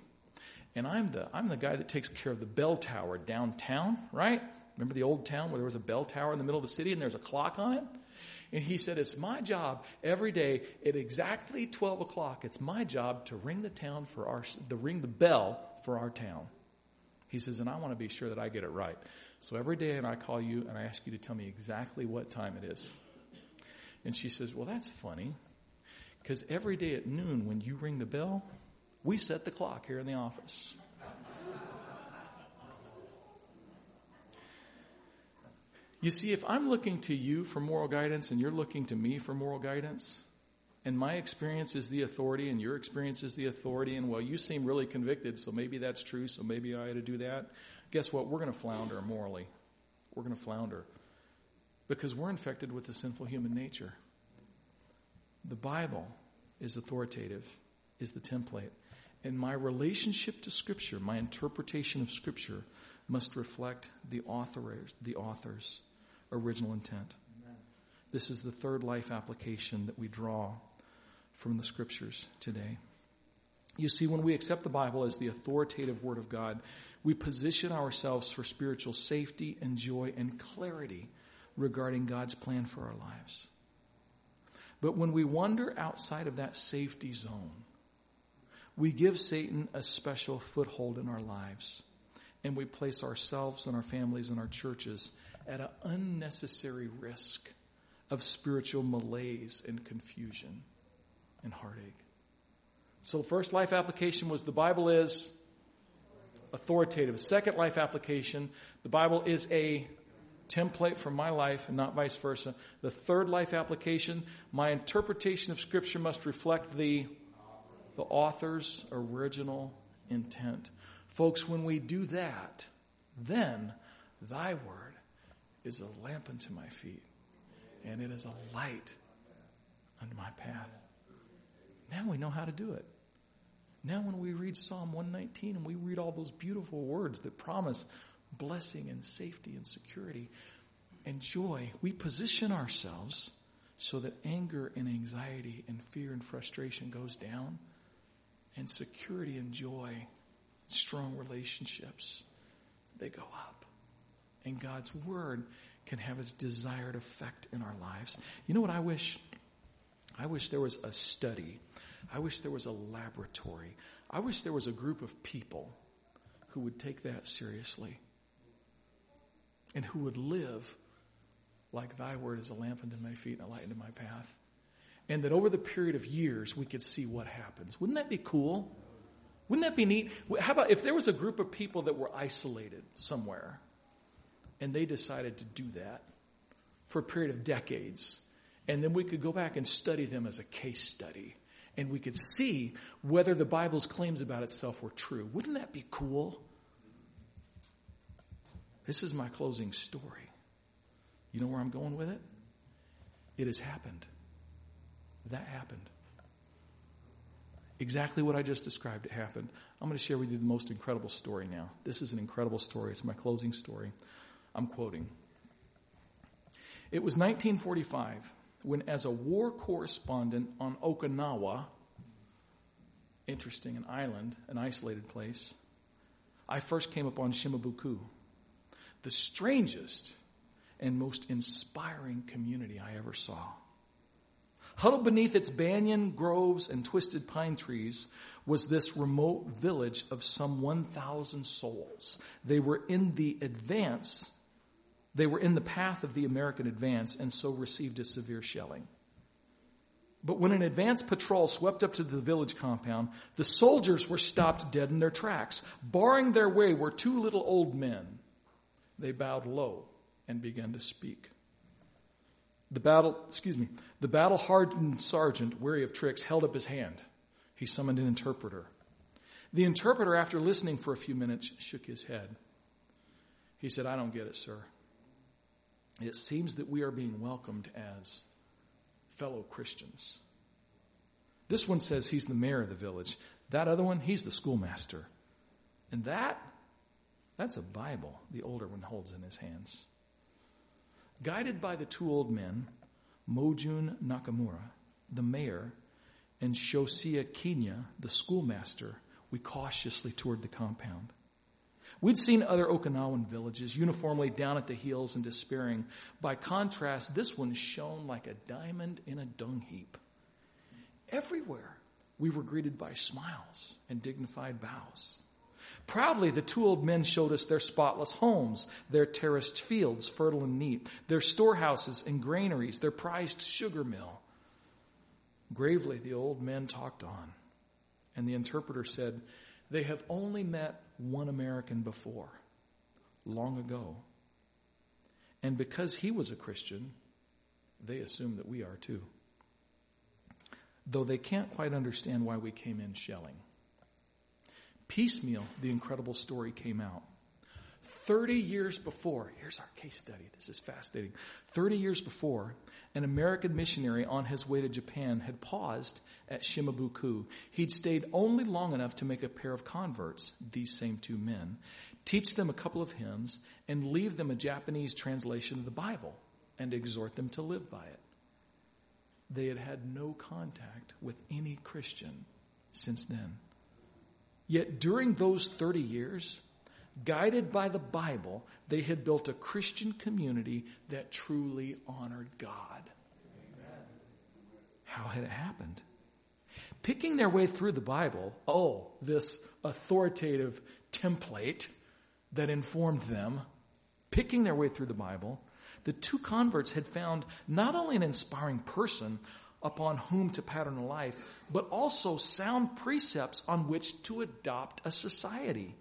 S3: and I'm the I'm the guy that takes care of the bell tower downtown, right?" Remember the old town where there was a bell tower in the middle of the city and there's a clock on it? And he said, It's my job every day at exactly 12 o'clock. It's my job to ring the town for our, to ring the bell for our town. He says, and I want to be sure that I get it right. So every day and I call you and I ask you to tell me exactly what time it is. And she says, Well, that's funny. Because every day at noon when you ring the bell, we set the clock here in the office. You see, if I'm looking to you for moral guidance and you're looking to me for moral guidance, and my experience is the authority and your experience is the authority, and well, you seem really convicted, so maybe that's true, so maybe I ought to do that. Guess what? We're going to flounder morally. We're going to flounder because we're infected with the sinful human nature. The Bible is authoritative, is the template. And my relationship to Scripture, my interpretation of Scripture, must reflect the authors, the author's original intent. Amen. This is the third life application that we draw from the scriptures today. You see, when we accept the Bible as the authoritative Word of God, we position ourselves for spiritual safety and joy and clarity regarding God's plan for our lives. But when we wander outside of that safety zone, we give Satan a special foothold in our lives, and we place ourselves and our families and our churches at an unnecessary risk of spiritual malaise and confusion and heartache. So, the first life application was the Bible is authoritative. Second life application, the Bible is a template for my life and not vice versa. The third life application, my interpretation of Scripture must reflect the, the author's original intent. Folks, when we do that, then thy word is a lamp unto my feet and it is a light unto my path. Now we know how to do it. Now, when we read Psalm 119 and we read all those beautiful words that promise blessing and safety and security and joy, we position ourselves so that anger and anxiety and fear and frustration goes down and security and joy, strong relationships, they go up. And God's word can have its desired effect in our lives. You know what I wish? I wish there was a study I wish there was a laboratory. I wish there was a group of people who would take that seriously and who would live like thy word is a lamp unto my feet and a light unto my path. And that over the period of years, we could see what happens. Wouldn't that be cool? Wouldn't that be neat? How about if there was a group of people that were isolated somewhere and they decided to do that for a period of decades, and then we could go back and study them as a case study and we could see whether the Bible's claims about itself were true. Wouldn't that be cool? This is my closing story. You know where I'm going with it? It has happened. That happened. Exactly what I just described, it happened. I'm going to share with you the most incredible story now. This is an incredible story. It's my closing story. I'm quoting. It was 1945 when, as a war correspondent on Okinawa, interesting, an island, an isolated place, I first came upon Shimabuku, the strangest and most inspiring community I ever saw. Huddled beneath its banyan groves and twisted pine trees was this remote village of some 1,000 souls. They were in the advance they were in the path of the American advance and so received a severe shelling. But when an advance patrol swept up to the village compound, the soldiers were stopped dead in their tracks. Barring their way were two little old men. They bowed low and began to speak. The battle, excuse me, the battle hardened sergeant, weary of tricks, held up his hand. He summoned an interpreter. The interpreter, after listening for a few minutes, shook his head. He said, I don't get it, sir it seems that we are being welcomed as fellow Christians. This one says he's the mayor of the village. That other one, he's the schoolmaster. And that, that's a Bible the older one holds in his hands. Guided by the two old men, Mojun Nakamura, the mayor, and Shosei Kina, the schoolmaster, we cautiously toured the compound. We'd seen other Okinawan villages uniformly down at the heels and despairing. By contrast, this one shone like a diamond in a dung heap. Everywhere, we were greeted by smiles and dignified bows. Proudly, the two old men showed us their spotless homes, their terraced fields, fertile and neat, their storehouses and granaries, their prized sugar mill. Gravely, the old men talked on, and the interpreter said, They have only met one American before, long ago. And because he was a Christian, they assume that we are too. Though they can't quite understand why we came in shelling. Piecemeal, the incredible story came out. 30 years before, here's our case study. This is fascinating. 30 years before, an American missionary on his way to Japan had paused at Shimabuku. He'd stayed only long enough to make a pair of converts, these same two men, teach them a couple of hymns, and leave them a Japanese translation of the Bible and exhort them to live by it. They had had no contact with any Christian since then. Yet during those 30 years, guided by the Bible, they had built a Christian community that truly honored God. How had it happened? Picking their way through the Bible, oh, this authoritative template that informed them, picking their way through the Bible, the two converts had found not only an inspiring person upon whom to pattern a life, but also sound precepts on which to adopt a society.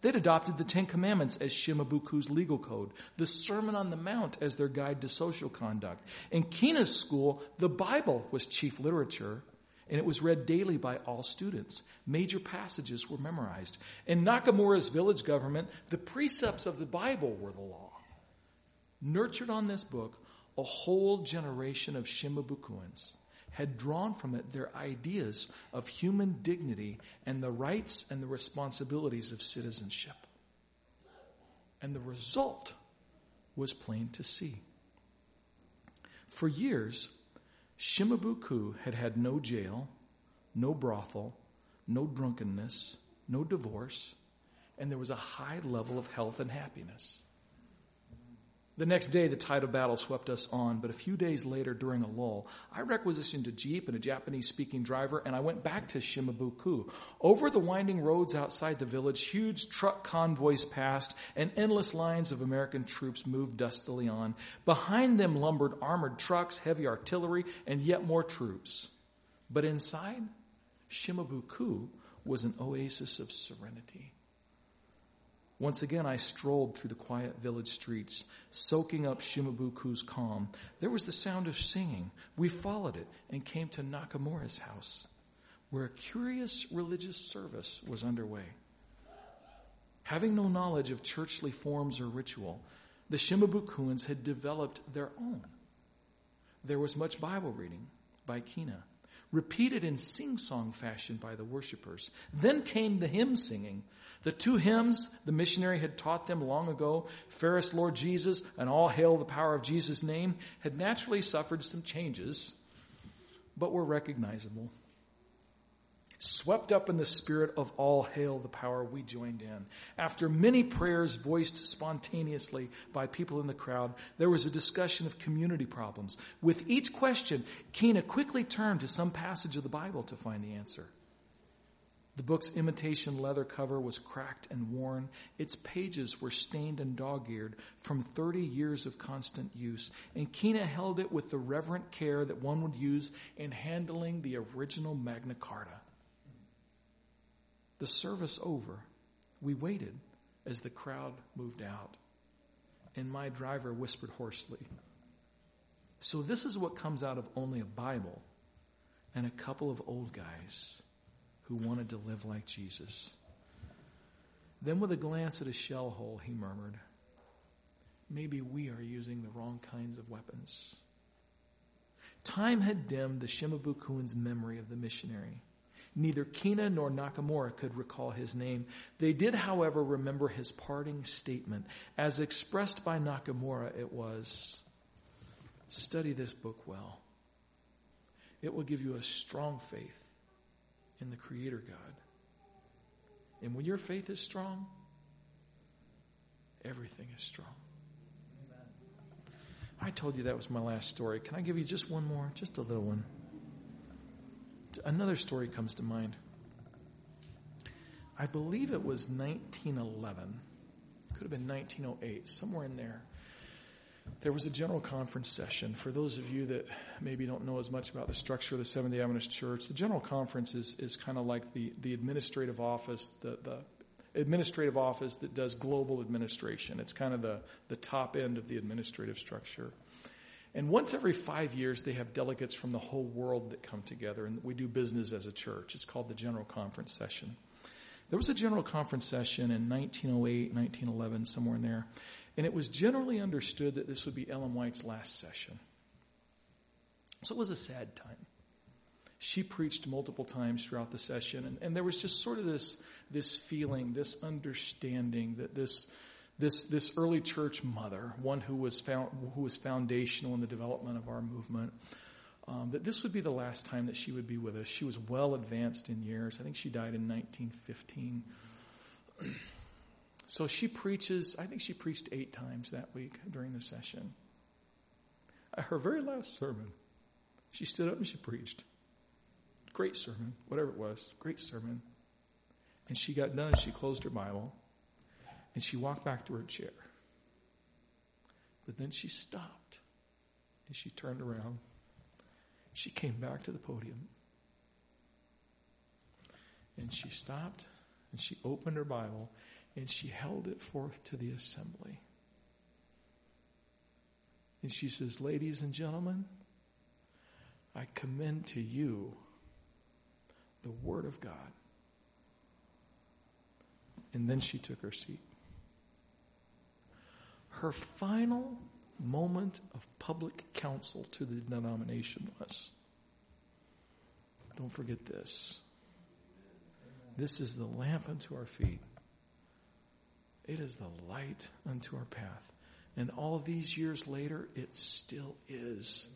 S3: They'd adopted the Ten Commandments as Shimabuku's legal code, the Sermon on the Mount as their guide to social conduct. In Kina's school, the Bible was chief literature, and it was read daily by all students. Major passages were memorized. In Nakamura's village government, the precepts of the Bible were the law. Nurtured on this book, a whole generation of Shimabukuans had drawn from it their ideas of human dignity and the rights and the responsibilities of citizenship. And the result was plain to see. For years, Shimabuku had had no jail, no brothel, no drunkenness, no divorce, and there was a high level of health and happiness. The next day, the tide of battle swept us on, but a few days later, during a lull, I requisitioned a jeep and a Japanese speaking driver, and I went back to Shimabuku. Over the winding roads outside the village, huge truck convoys passed, and endless lines of American troops moved dustily on. Behind them lumbered armored trucks, heavy artillery, and yet more troops. But inside, Shimabuku was an oasis of serenity. Once again, I strolled through the quiet village streets, soaking up Shimabuku's calm. There was the sound of singing. We followed it and came to Nakamura's house, where a curious religious service was underway. Having no knowledge of churchly forms or ritual, the Shimabukuans had developed their own. There was much Bible reading by Kina, repeated in sing song fashion by the worshippers. Then came the hymn singing the two hymns the missionary had taught them long ago, Fairest Lord Jesus and All Hail the Power of Jesus' Name, had naturally suffered some changes, but were recognizable. Swept up in the spirit of all hail the power, we joined in. After many prayers voiced spontaneously by people in the crowd, there was a discussion of community problems. With each question, Kina quickly turned to some passage of the Bible to find the answer. The book's imitation leather cover was cracked and worn. Its pages were stained and dog eared from 30 years of constant use. And Kina held it with the reverent care that one would use in handling the original Magna Carta. The service over, we waited as the crowd moved out. And my driver whispered hoarsely, So, this is what comes out of only a Bible and a couple of old guys who wanted to live like Jesus. Then, with a glance at a shell hole, he murmured, Maybe we are using the wrong kinds of weapons. Time had dimmed the Shimabukuan's memory of the missionary. Neither Kina nor Nakamura could recall his name. They did, however, remember his parting statement. As expressed by Nakamura, it was Study this book well. It will give you a strong faith in the Creator God. And when your faith is strong, everything is strong. I told you that was my last story. Can I give you just one more? Just a little one. Another story comes to mind. I believe it was 1911. Could have been 1908, somewhere in there there was a general conference session. For those of you that maybe don't know as much about the structure of the Seventh day Adventist Church, the general conference is, is kind of like the, the administrative office, the, the administrative office that does global administration. It's kind of the, the top end of the administrative structure. And once every five years, they have delegates from the whole world that come together, and we do business as a church. It's called the General Conference Session. There was a General Conference Session in 1908, 1911, somewhere in there. And it was generally understood that this would be Ellen White's last session. So it was a sad time. She preached multiple times throughout the session, and, and there was just sort of this, this feeling, this understanding that this, this, this early church mother, one who was, found, who was foundational in the development of our movement, um, that this would be the last time that she would be with us. She was well advanced in years. I think she died in 1915. <clears throat> So she preaches, I think she preached eight times that week during the session. Uh, her very last sermon, she stood up and she preached. great sermon, whatever it was, great sermon. And she got done, she closed her Bible, and she walked back to her chair. But then she stopped, and she turned around. She came back to the podium. And she stopped, and she opened her Bible, and she held it forth to the assembly. And she says, Ladies and gentlemen, I commend to you the Word of God. And then she took her seat. Her final moment of public counsel to the denomination was don't forget this. This is the lamp unto our feet, it is the light unto our path. And all of these years later, it still is.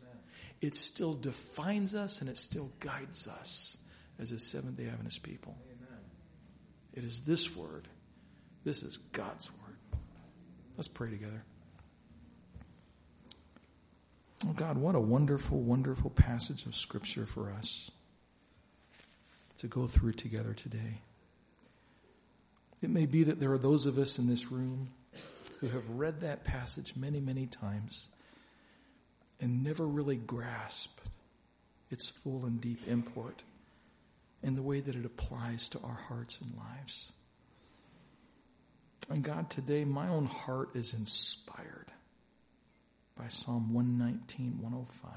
S3: It still defines us and it still guides us as a Seventh day Adventist people. It is this word. This is God's word. Let's pray together. Oh God, what a wonderful, wonderful passage of Scripture for us to go through together today. It may be that there are those of us in this room who have read that passage many, many times and never really grasped its full and deep import and the way that it applies to our hearts and lives. And God, today my own heart is inspired by Psalm 119, 105.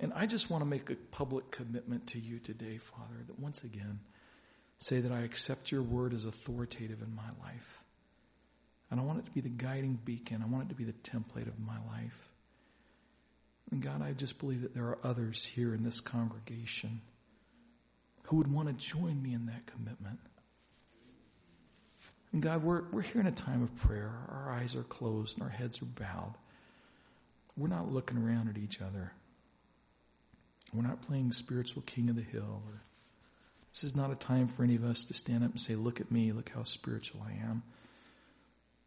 S3: And I just want to make a public commitment to you today, Father, that once again, say that I accept your word as authoritative in my life. And I want it to be the guiding beacon. I want it to be the template of my life. And God, I just believe that there are others here in this congregation who would want to join me in that commitment. And God, we're, we're here in a time of prayer. Our eyes are closed and our heads are bowed. We're not looking around at each other. We're not playing spiritual king of the hill. Or, this is not a time for any of us to stand up and say, Look at me, look how spiritual I am.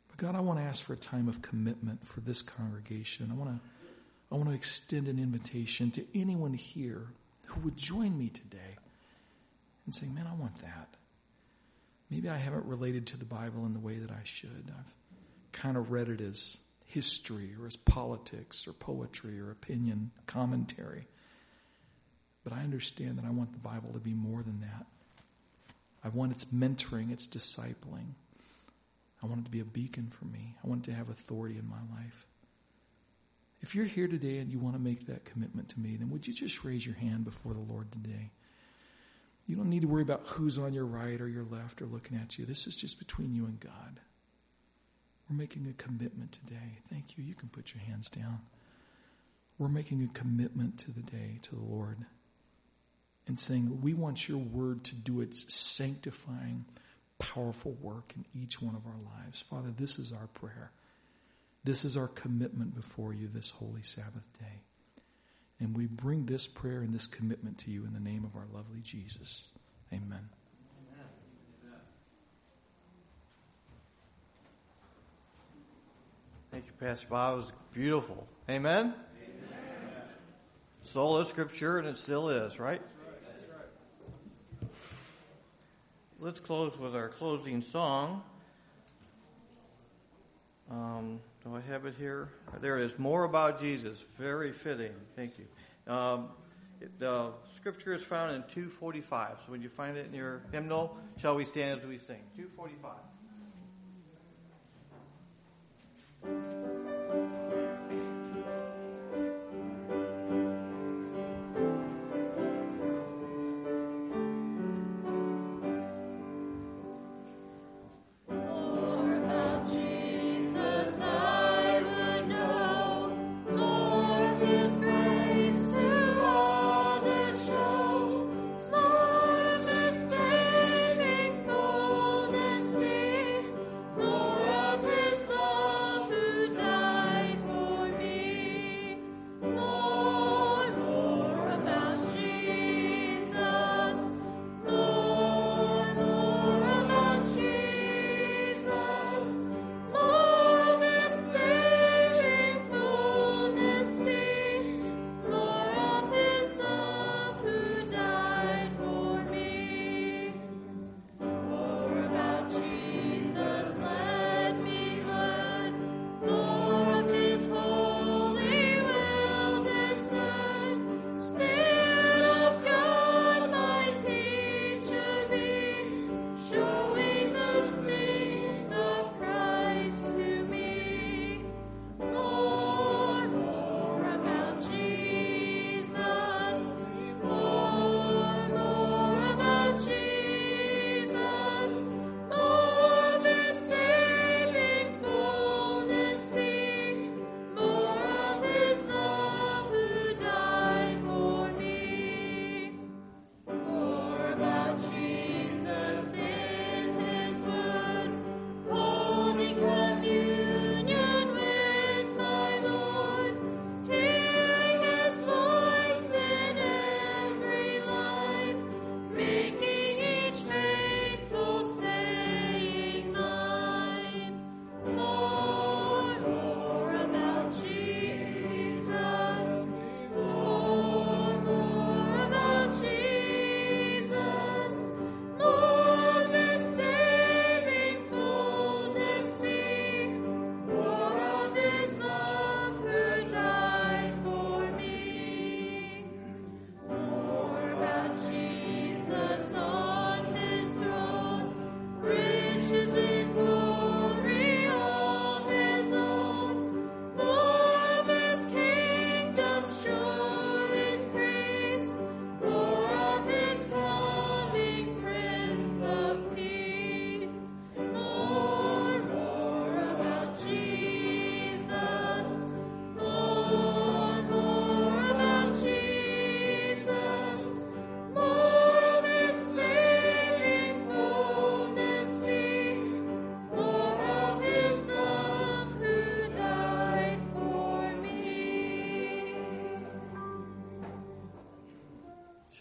S3: But God, I want to ask for a time of commitment for this congregation. I want to, I want to extend an invitation to anyone here who would join me today and say, Man, I want that. Maybe I haven't related to the Bible in the way that I should. I've kind of read it as history or as politics or poetry or opinion, commentary. But I understand that I want the Bible to be more than that. I want its mentoring, its discipling. I want it to be a beacon for me. I want it to have authority in my life. If you're here today and you want to make that commitment to me, then would you just raise your hand before the Lord today? You don't need to worry about who's on your right or your left or looking at you. This is just between you and God. We're making a commitment today. Thank you. You can put your hands down. We're making a commitment to the day, to the Lord, and saying, We want your word to do its sanctifying, powerful work in each one of our lives. Father, this is our prayer. This is our commitment before you this holy Sabbath day. And we bring this prayer and this commitment to you in the name of our lovely Jesus. Amen.
S2: Thank you, Pastor Bob. It was beautiful. Amen? Amen. Sola Scriptura, and it still is, right? That's right. Let's close with our closing song. Um, do I have it here? There it is. More about Jesus. Very fitting. Thank you. Um, the scripture is found in 245. So when you find it in your hymnal, shall we stand as we sing? 245.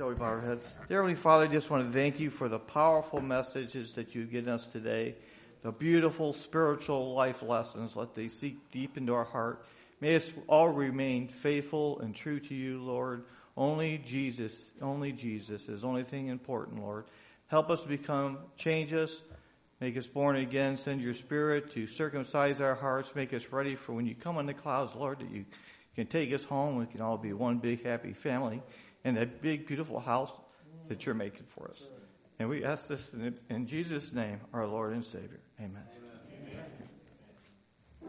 S2: We bow our heads? Dear Heavenly Father, I just want to thank you for the powerful messages that you've given us today, the beautiful spiritual life lessons. Let they seek deep into our heart. May us all remain faithful and true to you, Lord. Only Jesus, only Jesus is only thing important, Lord. Help us become, change us, make us born again, send your spirit to circumcise our hearts, make us ready for when you come on the clouds, Lord, that you can take us home. We can all be one big happy family in that big beautiful house that you're making for us. And we ask this in, in Jesus' name, our Lord and Savior. Amen. Amen.